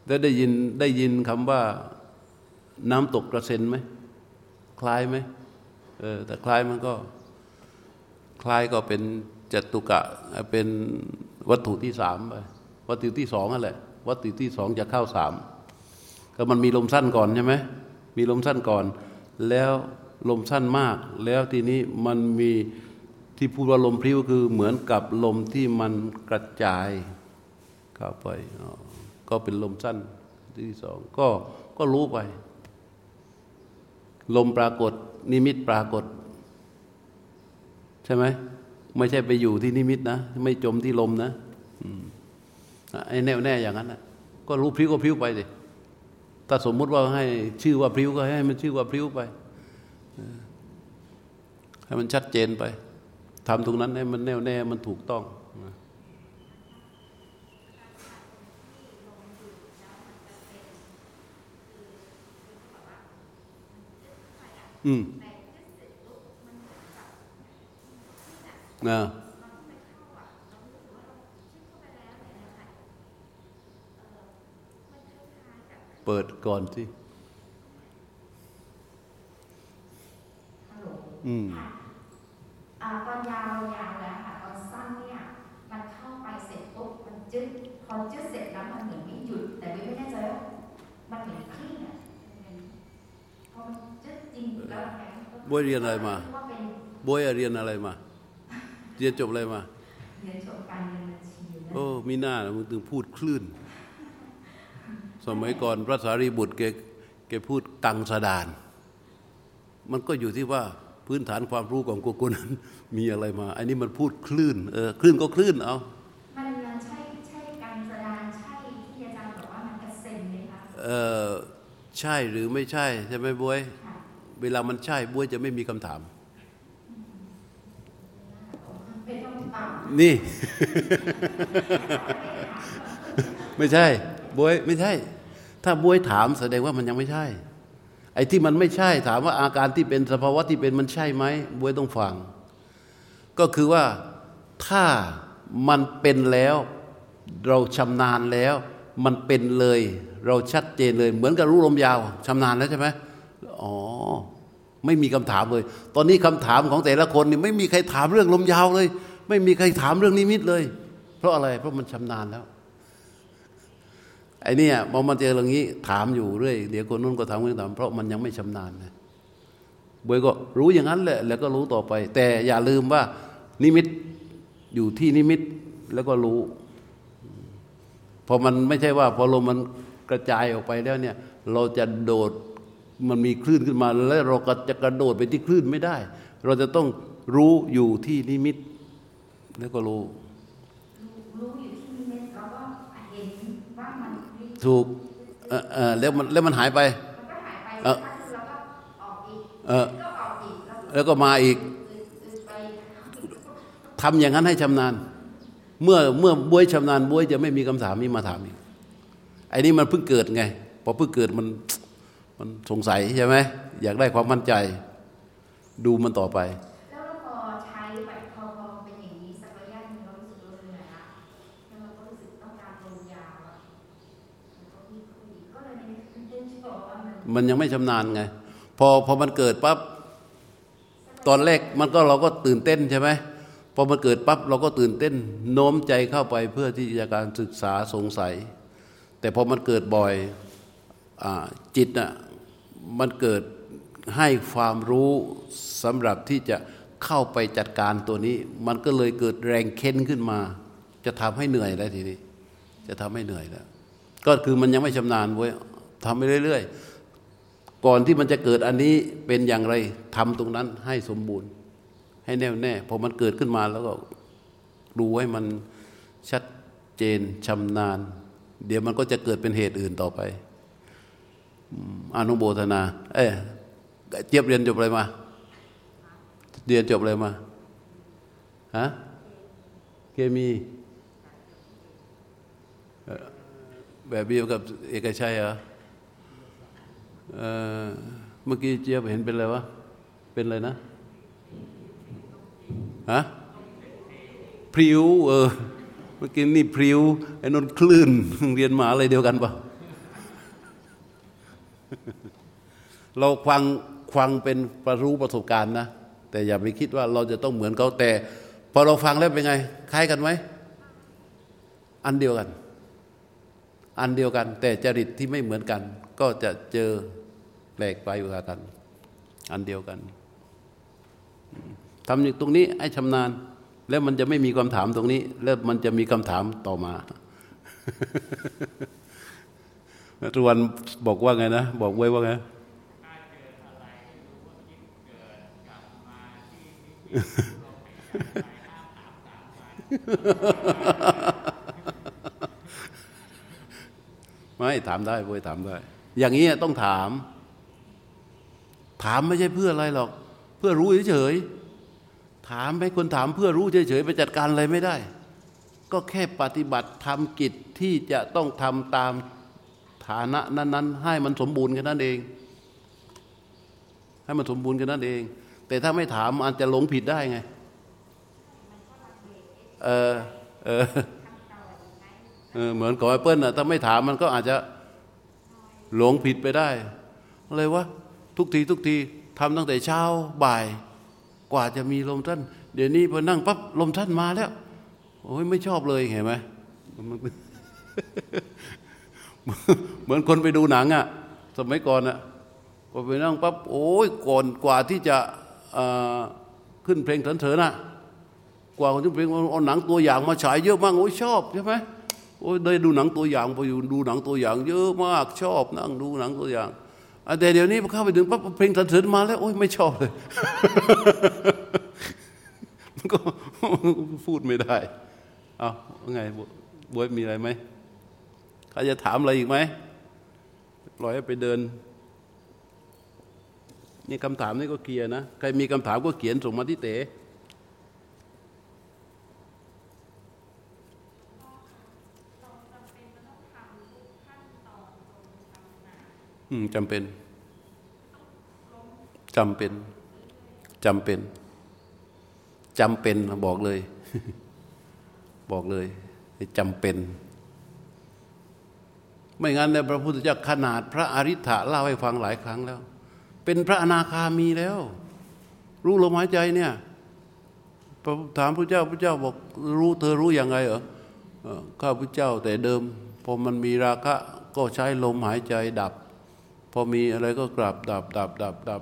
แล้วได้ยินได้ยินคำว่าน้ำตกกระเซ็นไหมคล้ายไหมเออแต่คล้ายมันก็คล้ายก็เป็นจตุกะเป็นวัตถุที่สามไปวัตถุที่สองนั่นแหละ วัตถุที่สองจะเข้าสามก็มันมีลมสั้นก่อนใช่ไหมมีลมสั้นก่อน แล้วลมสั้นมาก แล้วทีนี้มันมีที่พูดว่าลมพลิ้วคือเหมือนกับลมที่มันกระจายเข้าไป ก็เป็นลมสั้นที่สองก็ก็รู้ไป ลมปรากฏ นิมิตปรากฏ ใช่ไหมไม่ใช่ไปอยู่ที่นิมิตนะ ไม่จมที่ลมนะไอ้แน่วแน่อย่างนั้นนะก็รู้พลิ้วก็พลิ้วไปสิถ้าสมมุติว่าให้ชื่อว่าพริ้วก็ให้มันชื่อว่าพริ้วไปให้มันชัดเจนไปทำตรงนั้นให้มันแน่วแน่มันถูกต้อง อืมนะเปิดก่อนสิฮัลโหลอืมค่าตอนยาวเรายาวแล้วค่ะตอนสั้นเนี่ยมันเข้าไปเสร็จปุ๊บมันจึ๊ดพอจึ๊ดเสร็จแล้วมันเหมือนไม่หยุด แต่ไม่แน่ใจว่ามันเหมือนคลื่ บ๊วยเรียนอะไรมาว่าเป็นบวยเรียนอะไรมา เรียนจบอะไรมา เรียนจบการเรียนบัญชีนะโอ้มีหน้านะมึงถึงพูดคลื่น สมัยก่อนพระสารีบุตรแกแกพูดกังสดาน มันก็อยู่ที่ว่าพื้นฐานความรู้ของกูนั้นมีอะไรมา อันนี้มันพูดคลื่น เออคลื่นก็คลื่นเอามันมันใช่ใช่การแสดงใช่ที่อาจารย์บอกว่ามันกระเซ็นไหมคะเออ ใช่หรือไม่ใช่ใช่ไหมบวยค่ะเวลามันใช่บวยจะไม่มีคำถามไม่ต้องตาม นี่ ไม่ใช่บวยไม่ใช่ ถ้าบวยถามแสดงว่ามันยังไม่ใช่ ไอ้ที่มันไม่ใช่ถามว่าอาการที่เป็นสภาวะที่เป็นมันใช่ไหมบวยต้องฟัง ก็คือว่าถ้ามันเป็นแล้ว เราชำนาญแล้ว มันเป็นเลย เราชัดเจนเลย เหมือนกับรู้ลมยาวชำนาญแล้วใช่ไหมอ๋อ ไม่มีคำถามเลย ตอนนี้คำถามของแต่ละคนนี่ไม่มีใครถามเรื่องลมยาวเลย ไม่มีใครถามเรื่องนิมิตเลย เพราะอะไร เพราะมันชำนาญแล้วไอ้นี่ยพอมันเจอเรื่องนี้ถามอยู่เรื่อยเดี๋ยวคนนู้นก็ถามคนนี้ถามเพราะมันยังไม่ชำนาญนะบวยก็รู้อย่างนั้นแหละ แล้วก็รู้ต่อไป แต่อย่าลืมว่านิมิตอยู่ที่นิมิตแล้วก็รู้ พอมันไม่ใช่ว่าพอลมมันกระจายออกไปแล้วเนี่ย เราจะโดดมันมีคลื่นขึ้นมา แล้วเราก็จะกระโดดไปที่คลื่นไม่ได้ เราจะต้องรู้อยู่ที่นิมิต แล้วก็รู้รู้รู้อยู่ที่นิมิตแล้วก็เห็นว่ามันพลิกถูกเออเออแล้วมันแล้วมันหายไปมันก็หายไปเอ่อสักพักหนึ่งแล้วก็ออกอีกเออก็ออกอีกแล้วแล้วก็มาอีกไปทำอย่างนั้นให้ชำนาญ เมื่อเมื่อบวยชำนาญบวยจะไม่มีคำถามนี้มาถามอีกไอ้นี่มันเพิ่งเกิดไงพอเพิ่งเกิดมันมันสงสัยใช่ไหมอยากได้ความมั่นใจ ดูมันต่อไปแล้วพอใช้แบบพอพอเป็นอย่างนี้สักระยะหนึงเรารู้สึกเราเหนื่อยละแล้วเราก็รู้สึกต้องการลงยาอะแล้วก็พี่คุยก็เลยเดินที่บอกว่ามันมันยังไม่ชำนาญไง พอพอมันเกิดปั๊บตอนแรกมันก็เราก็ตื่นเต้นใช่ไหม พอมันเกิดปั๊บเราก็ตื่นเต้นโน้มใจเข้าไปเพื่อที่จะการศึกษาสงสัย แต่พอมันเกิดบ่อยอจิตน่ะมันเกิดให้ความรู้สำหรับที่จะเข้าไปจัดการตัวนี้ มันก็เลยเกิดแรงเค้นขึ้นมา จะทำให้เหนื่อยแล้วทีนี้ จะทำให้เหนื่อยแล้วก็คือมันยังไม่ชำนาญเว้ยทำไปเรื่อย ๆ ก่อนที่มันจะเกิดอันนี้เป็นอย่างไรทำตรงนั้นให้สมบูรณ์ ให้แน่วแน่พอมันเกิดขึ้นมาแล้วก็ดูให้มันชัดเจนชำนาญ เดี๋ยวมันก็จะเกิดเป็นเหตุอื่นต่อไปอนุโบทนา เอ้เจี๊ยบเรียนจบอะไรมา เรียนจบอะไรมาฮะเคมีแบบเดียวกับเอกชัยเหรอเอ่อเมื่อกี้เจี๊ยบเห็นเป็นอะไรวะ เป็นอะไรนะ ฮะพริ้วเออเมื่อกี้นี่พริ้วไอ้นนท์คลื่นเรียนมาอะไรเดียวกันปะเราฟังฟังเป็นประรู้ประสบการณ์นะ แต่อย่าไปคิดว่าเราจะต้องเหมือนเขาแต่ พอเราฟังแล้วเป็นไง คล้ายกันไหมอันเดียวกัน อันเดียวกัน แต่จริตที่ไม่เหมือนกัน ก็จะเจอแปลกไปกว่กัน อันเดียวกัน ทำอย่างตรงนี้ให้ชำนาญ แล้วมันจะไม่มีคำถามตรงนี้ แล้วมันจะมีคำถามต่อมาทุกวันบอกว่าไงนะ บอกไว้ว่าไงไม่ถามได้เว้ยถามได้ อย่างนี้ต้องถาม ถามไม่ใช่เพื่ออะไรหรอก เพื่อรู้เฉยๆ ถามให้คนถามเพื่อรู้เฉยๆไปจัดการอะไรไม่ได้ ก็แค่ปฏิบัติทำกิจที่จะต้องทำตามฐานะนั้น ๆ ให้มันสมบูรณ์แค่นั้นเอง ให้มันสมบูรณ์แค่นั้นเอง แต่ถ้าไม่ถามอาจจะหลงผิดได้ไงเออเออเหมือนกับแอปเปิลน่ะถ้าไม่ถามมันก็อาจจะหลงผิดไปได้อะไรวะทุกทีทุกทีทำตั้งแต่เช้าบ่าย กว่าจะมีลมท่าน เดี๋ยวนี้พอนั่งปั๊บลมท่านมาแล้ว โอ้ยไม่ชอบเลยเห็นไหมเหมือนคนไปดูหนังอะสมัยก่อนอะพอไปนั่งปั๊บโอ้ยก่อนกว่าที่จะขึ้นเพลงเถินๆนะกว่าคนที่เพลงเอาหนังตัวอย่างมาฉายเยอะมากโอ้ยชอบใช่ไหมโอ้ยได้ดูหนังตัวอย่างไปอยู่ดูหนังตัวอย่าง เยอะมากชอบนั่งดูหนังตัวอย่าง แต่เดี๋ยวนี้พอเข้าไปถึงปั๊บเพลงสรรเถินๆมาแล้ว โอ้ยไม่ชอบเลย มันก็พูดไม่ได้ เอาวไงบวยมีอะไรไหมใครจะถามอะไรอีกไหมปล่อยให้ไปเดิน นี่คำถามนี่ก็เคลียร์นะ ใครมีคำถามก็เขียนส่งมาที่เต๋ เราจำเป็นจะต้องทำทุกขั้นตอนตรงตามนา อืม จำเป็นจำเป็นจำเป็นจำเป็นบอกเลย บอกเลยจำเป็น ไม่งั้นเนี่ยพระพุทธเจ้าขนาดพระอริ t ะเล่าให้ฟังหลายครั้งแล้ว เป็นพระอนาคามีแล้ว รู้ลมหายใจเนี่ยพระถามพระเจ้าพระเจ้าบอกรู้เธอรู้อย่างไรเหรออข้าพระเจ้าแต่เดิมพอมันมีราคะก็ใช้ลมหายใจดับ พอมีอะไรก็กลับดับดับดับดับ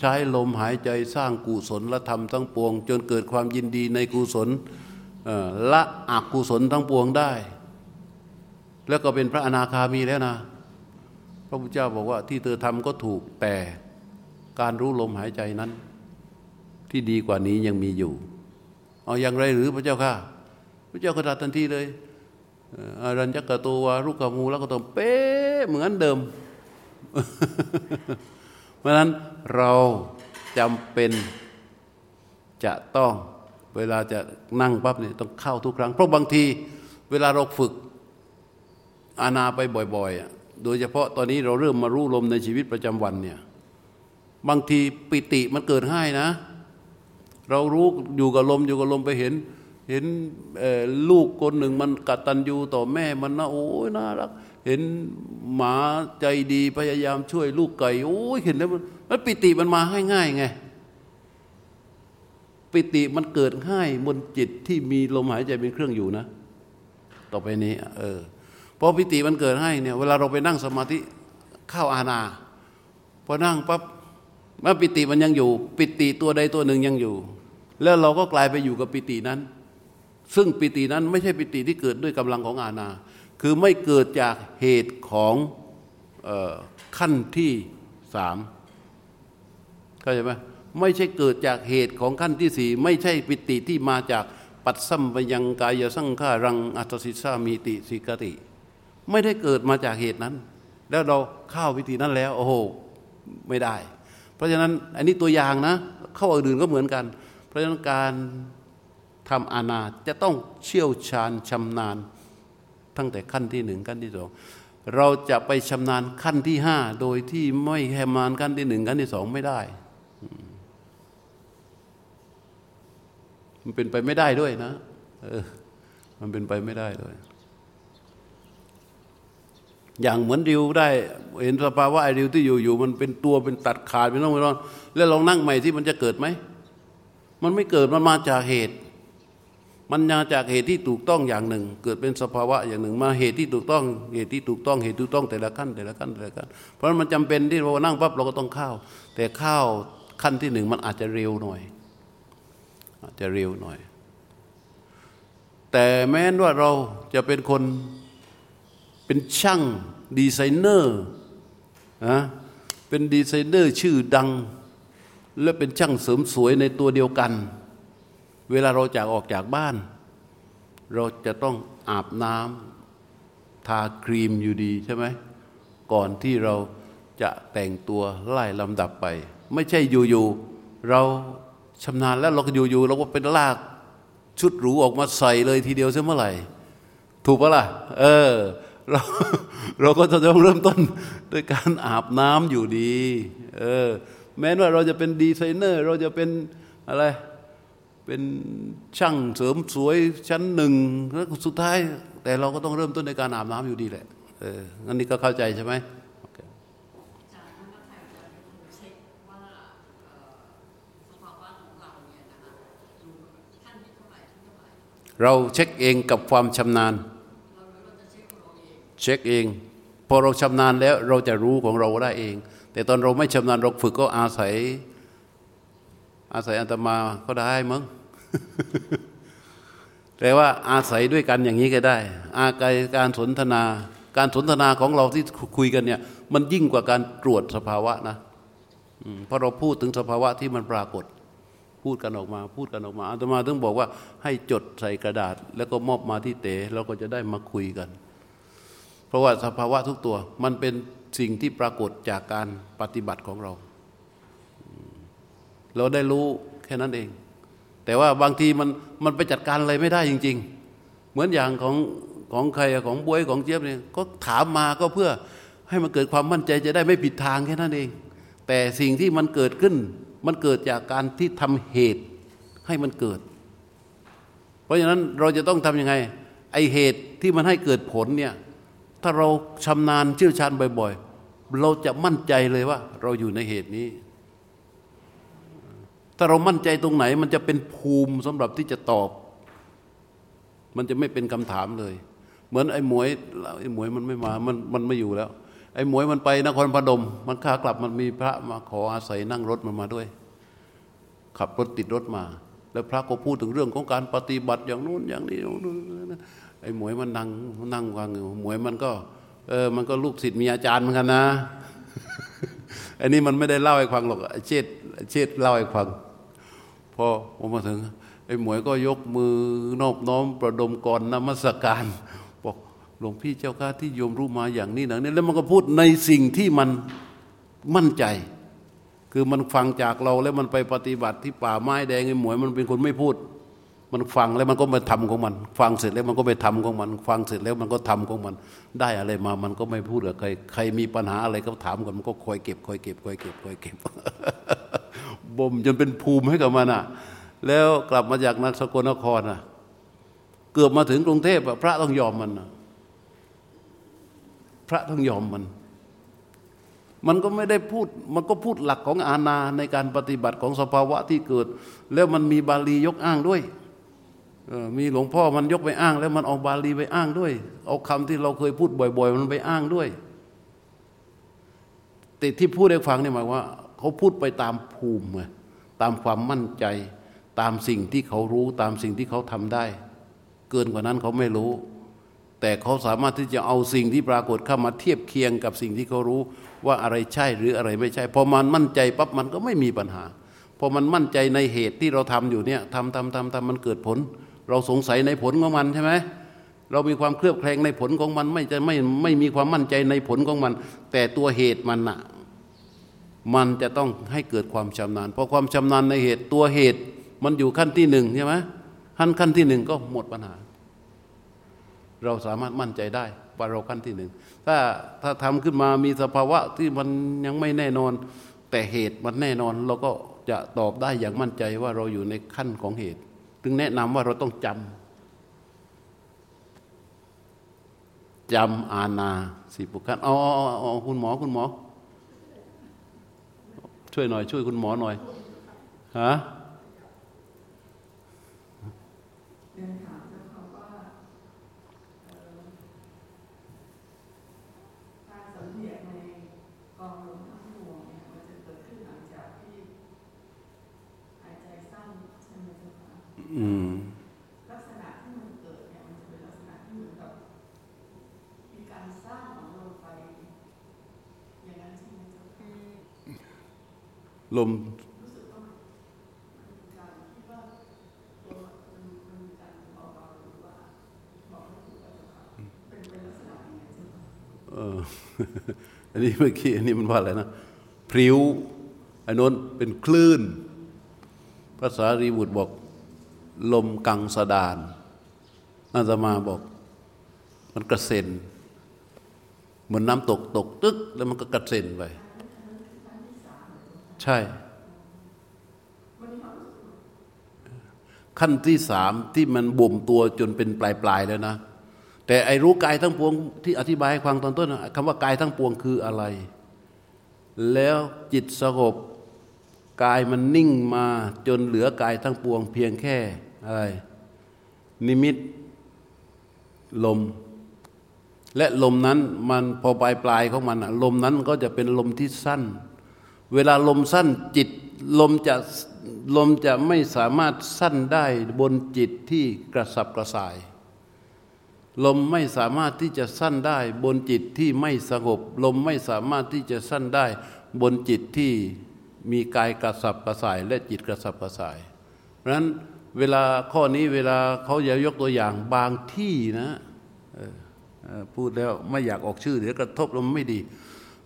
ใช้ลมหายใจสร้างกุศลและธรรมทั้งปวง จนเกิดความยินดีในกุศลละอกุศลทั้งปวงได้ แล้วก็เป็นพระอนาคามีแล้วนะ พระพุทธเจ้าบอกว่าที่เธอทำก็ถูกแต่การรู้ลมหายใจนั้น ที่ดีกว่านี้ยังมีอยู่ เอาอย่างไรหรือพระเจ้าค่ะ พระเจ้าก็ตรัสทันทีเลยอรัญญกโตวารุกขมูแล้วก็ต้องเป๊ะเหมือนเดิม เพราะฉะนั้นเราจำเป็นจะต้องเวลาจะนั่งปั๊บเนี่ยต้องเข้าทุกครั้ง เพราะบางทีเวลาเราฝึกอานาไปบ่อยๆอะโดยเฉพาะตอนนี้เราเริ่มมารู้ลมในชีวิตประจำวันเนี่ยบางทีปิติมันเกิดให้นะ เรารู้อยู่กับลมอยู่กับลมไปเห็น เห็นลูกคนหนึ่งมันกตัญญูต่อแม่มันนะโอ้ยน่ารัก เห็นหมาใจดีพยายามช่วยลูกไก่โอ้ยเห็นแล้วมันปิติมันมาง่ายไงปิติมันเกิดง่ายบนจิตที่มีลมหายใจเป็นเครื่องอยู่นะ ต่อไปนี้ เออพอปิติมันเกิดให้เนี่ย เวลาเราไปนั่งสมาธิเข้าอาณาพอนั่งปั๊บมื่ปิติมันยังอยู่ ปิติตัวใดตัวหนึ่งยังอยู่ แล้วเราก็กลายไปอยู่กับปิตินั้น ซึ่งปิตินั้นไม่ใช่ปิติที่เกิดด้วยกำลังของอาณา คือไม่เกิดจากเหตุของออขั้นที่สามเข้าใจไหมไม่ใช่เกิดจากเหตุของขั้นที่สี่ไม่ใช่ปิติที่มาจากปัตสัมปยังกายสังขารังอัตสิสามีติสิกติ ไม่ได้เกิดมาจากเหตุนั้น แล้วเราเข้าวิธีนั้นแล้ว โอ้โหไม่ได้ เพราะฉะนั้นอันนี้ตัวอย่างนะ เข้าอื่นก็เหมือนกัน เพราะฉะนั้นการทำอาณาจะต้องเชี่ยวชาญชำนาญ ตั้งแต่ขั้นที่หนึ่งขั้นที่สองเราจะไปชำนาญขั้นที่ห้าโดยที่ไม่แหมานขั้นที่หนึ่งขั้นที่สองไม่ได้ มันเป็นไปไม่ได้ด้วยนะเออมันเป็นไปไม่ได้ด้วย อย่างเหมือนริวได้เห็นสภาวะไอริวที่อยู่อยู่มันเป็นตัวเป็นตัดขาดเป็นต้องไปนอนแล้วลองนั่งใหม่ที่มันจะเกิดไหมมันไม่เกิดมันมาจากเหตุ มันมาจากเหตุที่ถูกต้องอย่างหนึ่ง เกิดเป็นสภาวะอย่างหนึ่ง มาเหตุที่ถูกต้อง เหตุที่ถูกต้องเหตุถูกต้องแต่ละขั้นแต่ละขั้นแต่ละขั้น เพราะมันจำเป็นที่เรานั่งปั๊บเราก็ต้องเข้า แต่เข้าขั้นที่หนึ่งมันอาจจะเร็วหน่อย อาจจะเร็วหน่อย แต่แม้นว่าเราจะเป็นคนเป็นช่างดีไซเนอร์นะเป็นดีไซเนอร์ชื่อดัง และเป็นช่างเสริมสวยในตัวเดียวกัน เวลาเราจากออกจากบ้าน เราจะต้องอาบน้ำทาครีมอยู่ดีใช่ไหมก่อนที่เราจะแต่งตัวไล่ลำดับไป ไม่ใช่อยู่ๆเราชำนาญแล้วเราก็อยู่ๆเราก็เป็นลากชุดหรูออกมาใส่เลยทีเดียวใช่เมื่อไหร่ ถูกปะล่ะ เออ เราเราก็จะต้องเริ่มต้นด้วยการอาบน้ำอยู่ดี เออ แม้ว่าเราจะเป็นดีไซเนอร์ เราจะเป็นอะไร เป็นช่างเสริมสวยชั้นหนึ่งแล้วสุดท้าย แต่เราก็ต้องเริ่มต้นในการอาบน้ำอยู่ดีแหละเอออันนี้ก็เข้าใจใช่ไหมเราเช็คเองกับความชำนาญ เช็คเอง พอเราชำนาญแล้วเราจะรู้ของเราได้เอง แต่ตอนเราไม่ชำนาญเราฝึกก็อาศัย อาศัยอัตมาก็ได้มั้งแต่ว่าอาศัยด้วยกันอย่างนี้ก็ได้ อาการการสนทนา การสนทนาของเราที่คุยกันเนี่ย มันยิ่งกว่าการตรวจสภาวะนะเพราะเราพูดถึงสภาวะที่มันปรากฏ พูดกันออกมา พูดกันออกมาอาตมาต้องบอกว่าให้จดใส่กระดาษ แล้วก็มอบมาที่เต๋เราก็จะได้มาคุยกัน เพราะว่าสภาวะทุกตัวมันเป็นสิ่งที่ปรากฏจากการปฏิบัติของเรา เราได้รู้แค่นั้นเอง แต่ว่าบางทีมันมันไปจัดการอะไรไม่ได้จริง ๆ เหมือนอย่างของของใครของบวยของเจี๊ยบเนี่ยก็ถามมาก็เพื่อให้มันเกิดความมั่นใจจะได้ไม่ผิดทางแค่นั้นเอง แต่สิ่งที่มันเกิดขึ้น มันเกิดจากการที่ทำเหตุให้มันเกิด เพราะฉะนั้นเราจะต้องทำยังไงไอเหตุที่มันให้เกิดผลเนี่ยถ้าเราชำนาญเชี่ยวชาญบ่อย ๆ เราจะมั่นใจเลยว่า เราอยู่ในเหตุนี้ ถ้าเรามั่นใจตรงไหน มันจะเป็นภูมิสำหรับที่จะตอบ มันจะไม่เป็นคำถามเลย เหมือนไอ้หมวยไอ้หมวยมันไม่มามันมันไม่อยู่แล้ว ไอ้หมวยมันไปนครพนม มันขากลับมันมีพระมาขออาศัยนั่งรถมันมาด้วย ขับรถติดรถมา แล้วพระก็พูดถึงเรื่องของการปฏิบัติอย่างนู้นอย่างนี้ไอ้หมวยมันนั่งนั่งฟังอยู่หมวยมันก็เออมันก็ลูกศิษย์มีอาจารย์เหมือนกันนะอันนี้มันไม่ได้เล่าให้ฟังหรอกเชิด เชิดเล่าให้ฟังพอผมมาถึงไอ้หมวยก็ยกมือนอบน้อมประดมกรนมัสการบอกหลวงพี่เจ้าข้าที่โยมรู้มาอย่างนี้หนังนี้แล้วมันก็พูดในสิ่งที่มันมั่นใจ คือมันฟังจากเราแล้วมันไปปฏิบัติที่ป่าไม้แดงไอ้หมวยมันเป็นคนไม่พูด มันฟังแล้วมันก็ไปทำของมัน ฟังเสร็จแล้วมันก็ไปทำของมัน ฟังเสร็จแล้วมันก็ทำของมัน ได้อะไรมา มันก็ไม่พูดกับใคร ใครมีปัญหาอะไรก็ถามกันมันก็คอยเก็บคอยเก็บคอยเก็บคอยเก็บบ่มจนเป็นภูมิให้กับมันอะ แล้วกลับมาจากนักสกลนครอะ เกือบมาถึงกรุงเทพพระต้องยอมมันพระต้องยอมมัน มันก็ไม่ได้พูด มันก็พูดหลักของอาณาในการปฏิบัติของสภาวะที่เกิด แล้วมันมีบาลียกอ้างด้วย มีหลวงพ่อมันยกไปอ้าง แล้วมันเอาบาลีไปอ้างด้วย เอาคำที่เราเคยพูดบ่อย ๆ มันไปอ้างด้วยแต่ที่พูดให้ฟังเนี่ยหมายว่า เขาพูดไปตามภูมิตามความมั่นใจ ตามสิ่งที่เขารู้ตามสิ่งที่เขาทำได้ เกินกว่านั้นเขาไม่รู้ แต่เขาสามารถที่จะเอาสิ่งที่ปรากฏเข้ามาเทียบเคียงกับสิ่งที่เขารู้ว่าอะไรใช่หรืออะไรไม่ใช่พอมันมั่นใจปั๊บมันก็ไม่มีปัญหาพอมันมั่นใจในเหตุที่เราทำอยู่เนี่ยทำทำทำทำมันเกิดผล เราสงสัยในผลของมันใช่ไหมเรามีความเคลือบแคลงในผลของมันไม่จะไม่ไม่มีความมั่นใจในผลของมัน แต่ตัวเหตุมันอะมันจะต้องให้เกิดความชำนาญพอความชำนาญในเหตุตัวเหตุมันอยู่ขั้นที่หนึ่งใช่ไหมขั้นขั้นที่หนึ่งก็หมดปัญหา เราสามารถมั่นใจได้ว่าเราขั้นที่หนึ่งถ้าถ้าทำขึ้นมามีสภาวะที่มันยังไม่แน่นอน แต่เหตุมันแน่นอนเราก็จะตอบได้อย่างมั่นใจว่าเราอยู่ในขั้นของเหตุ ถึงแนะนำว่าเราต้องจำจำอาณาสิบุคันอ๋อคุณหมอคุณหมอ ช่วยหน่อย ช่วยคุณหมอหน่อยฮะ ลักษณะที่มันเกิดเนี่ยมันจะเป็นลักษณะที่เหมือนกับมีการสร้างของลมไปอย่างนั้นใช่ไหมจ๊ะลมรู้สึกว่าการคิดว่าตัวมันมันมีการเบาๆหรือว่าบอกไม่ถูกว่าจะเป็นเป็นลักษณะยังไงจ๊ะเอออันนี้เมื่อกี้อันนี้มันว่าอะไรนะพริ้วอันนู้นเป็นคลื่นภาษารีบุตรบอก ลมกังสดานอาตมาบอก มันกระเซ็นเหมือนน้ำตกตกตึกแล้วมันก็กระเซ็นไป ใช่ ขั้นที่สามที่มันบ่มตัวจนเป็นปลายปลายแล้วนะ แต่ไอ้รู้กายทั้งปวงที่อธิบายให้ฟังตอนต้นคำว่ากายทั้งปวงคืออะไร แล้วจิตสงบกายมันนิ่งมาจนเหลือกายทั้งปวงเพียงแค่ อะไร นิมิตลม และลมนั้นมันพอปลายปลายของมันลมนั้นก็จะเป็นลมที่สั้น เวลาลมสั้นจิต ลมจะลมจะไม่สามารถสั้นได้บนจิตที่กระสับกระส่าย ลมไม่สามารถที่จะสั้นได้บนจิตที่ไม่สงบ ลมไม่สามารถที่จะสั้นได้บนจิตที่มีกายกระสับกระส่าย และจิตกระสับกระส่าย เพราะฉะนั้น เวลาข้อนี้เวลาเขาจะยกตัวอย่างบางที่นะพูดแล้วไม่อยากออกชื่อ เดี๋ยวกระทบลมไม่ดี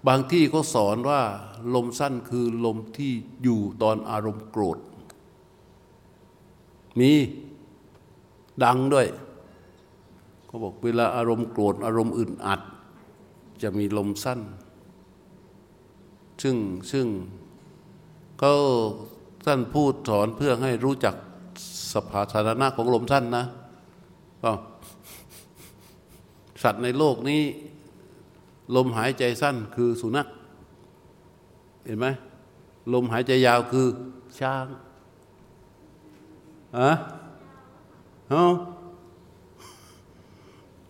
บางที่เขาสอนว่าลมสั้นคือลมที่อยู่ตอนอารมณ์โกรธ มีดังด้วยเขาบอกเวลาอารมณ์โกรธ อารมณ์อื่นอัด จะมีลมสั้น ซึ่งซึ่งเขาท่านพูดสอนเพื่อให้รู้จัก สภาสานะของลมสั้นนะก็สัตว์ในโลกนี้ ลมหายใจสั้นคือสุนัข เห็นไหมลมหายใจยาวคือช้างอะเา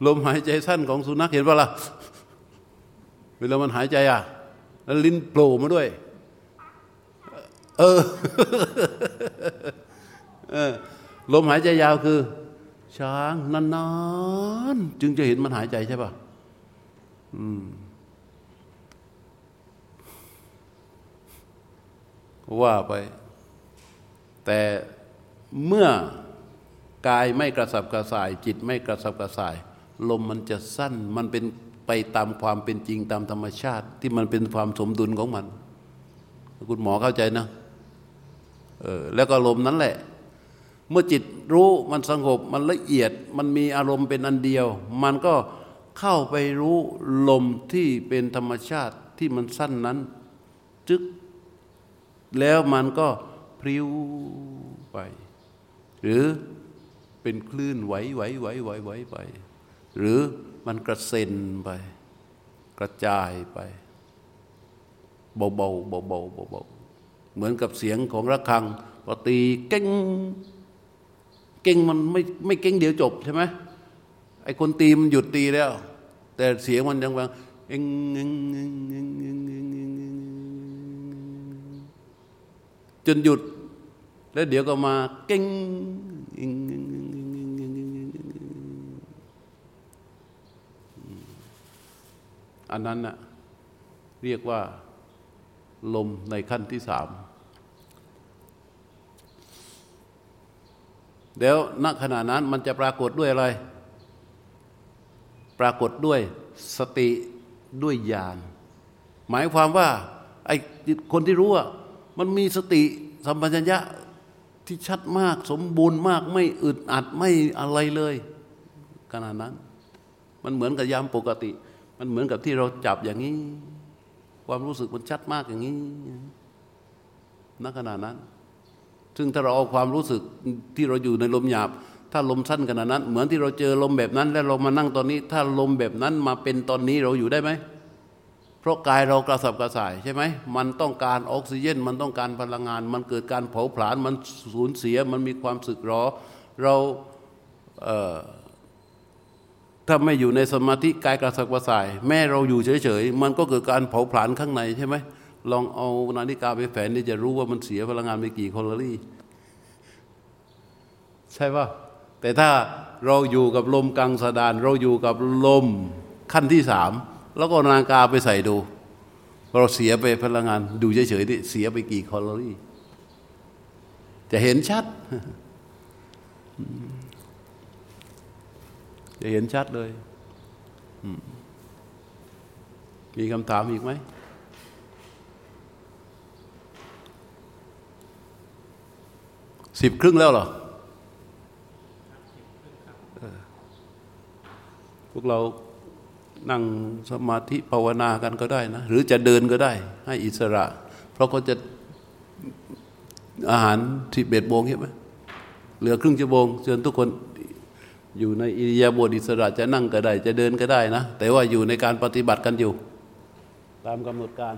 ลมหายใจสั้นของสุนัขเห็นปะล่ะเวลามันหายใจอะ แล้วลิ้นโผล่มาด้วย เออ ลมหายใจยาวคือ ช้างนานๆจึงจะเห็นมันหายใจใช่ปะอืมว่าไป แต่เมื่อกายไม่กระสับกระส่าย จิตไม่กระสับกระส่าย ลมมันจะสั้นมันเป็นไปตามความเป็นจริงตามธรรมชาติ ที่มันเป็นความสมดุลของมัน คุณหมอเข้าใจนะเออแล้วก็ลมนั้นแหละ เมื่อจิตรู้มันสงบมันละเอียดมันมีอารมณ์เป็นอันเดียว มันก็เข้าไปรู้ลมที่เป็นธรรมชาติที่มันสั้นนั้น จึก แล้วมันก็พริ้วไป หรือเป็นคลื่นไหวไหวไหวไหวไหวไป หรือมันกระเซ็นไป กระจายไป เบาๆเบาๆเบาๆเบาๆเหมือนกับเสียงของระฆังพอตีเก้ง เก่งมันไม่ไม่เก่งเดียวจบใช่ไหมไอ้คนตีมันหยุดตีแล้ว แต่เสียงมันยังวังเอ็งเอ็งเอ็งเอ็งเอ็งเอ็งจนหยุด แล้วเดี๋ยวก็มาเก่งเองเองเองเองเองอันนั้นน่ะเรียกว่าลมในขั้นที่สาม แล้วณขณะนั้นมันจะปรากฏด้วยอะไร ปรากฏด้วยสติด้วยญาณหมายความว่าไอ้คนที่รู้อะมันมีสติสัมปชัญญะที่ชัดมากสมบูรณ์มากไม่อึดอัดไม่อะไรเลยขนาดนั้น มันเหมือนกับยามปกติ มันเหมือนกับที่เราจับอย่างนี้ ความรู้สึกมันชัดมากอย่างนี้ณขณะนั้น ซึ่งถ้าเราเอาความรู้สึกที่เราอยู่ในลมหยาบ ถ้าลมสั้นขนาดนั้น เหมือนที่เราเจอลมแบบนั้น แล้วเรามานั่งตอนนี้ ถ้าลมแบบนั้นมาเป็นตอนนี้เราอยู่ได้ไหมเพราะกายเรากระสับกระส่ายใช่ไหมมันต้องการออกซิเจน มันต้องการพลังงาน มันเกิดการเผาผลาญมันสูญเสียมันมีความสึกหรอเราเถ้าไม่อยู่ในสมาธิกายกระสับกระส่าย แม่เราอยู่เฉยๆ มันก็เกิดการเผาผลาญข้างในใช่ไหม ลองเอานาฬิกาไปแฝนนี่จะรู้ว่ามันเสียพลังงานไปกี่แคลอรี่ ใช่ป่ะแต่ถ้าเราอยู่กับลมกลางสะดาน เราอยู่กับลมขั้นที่สามแล้วก็นาฬิกาไปใส่ดู เราเสียไปพลังงาน ดูเฉยๆนี่เสียไปกี่แคลอรี่ จะเห็นชัด จะเห็นชัดเลย มีคำถามอีกไหม สิบครึ่งแล้วเหรอพวกเรานั่งสมาธิภาวนากันก็ได้นะ หรือจะเดินก็ได้ ให้อิสระ เพราะเขาจะอาหารสิบเอ็ดโมงใช่ไหมเหลือครึ่งชั่วโมงเชิญทุกคนอยู่ในอิริยาบถอิสระจะนั่งก็ได้ จะเดินก็ได้นะ แต่ว่าอยู่ในการปฏิบัติกันอยู่ ตามกำหนดการ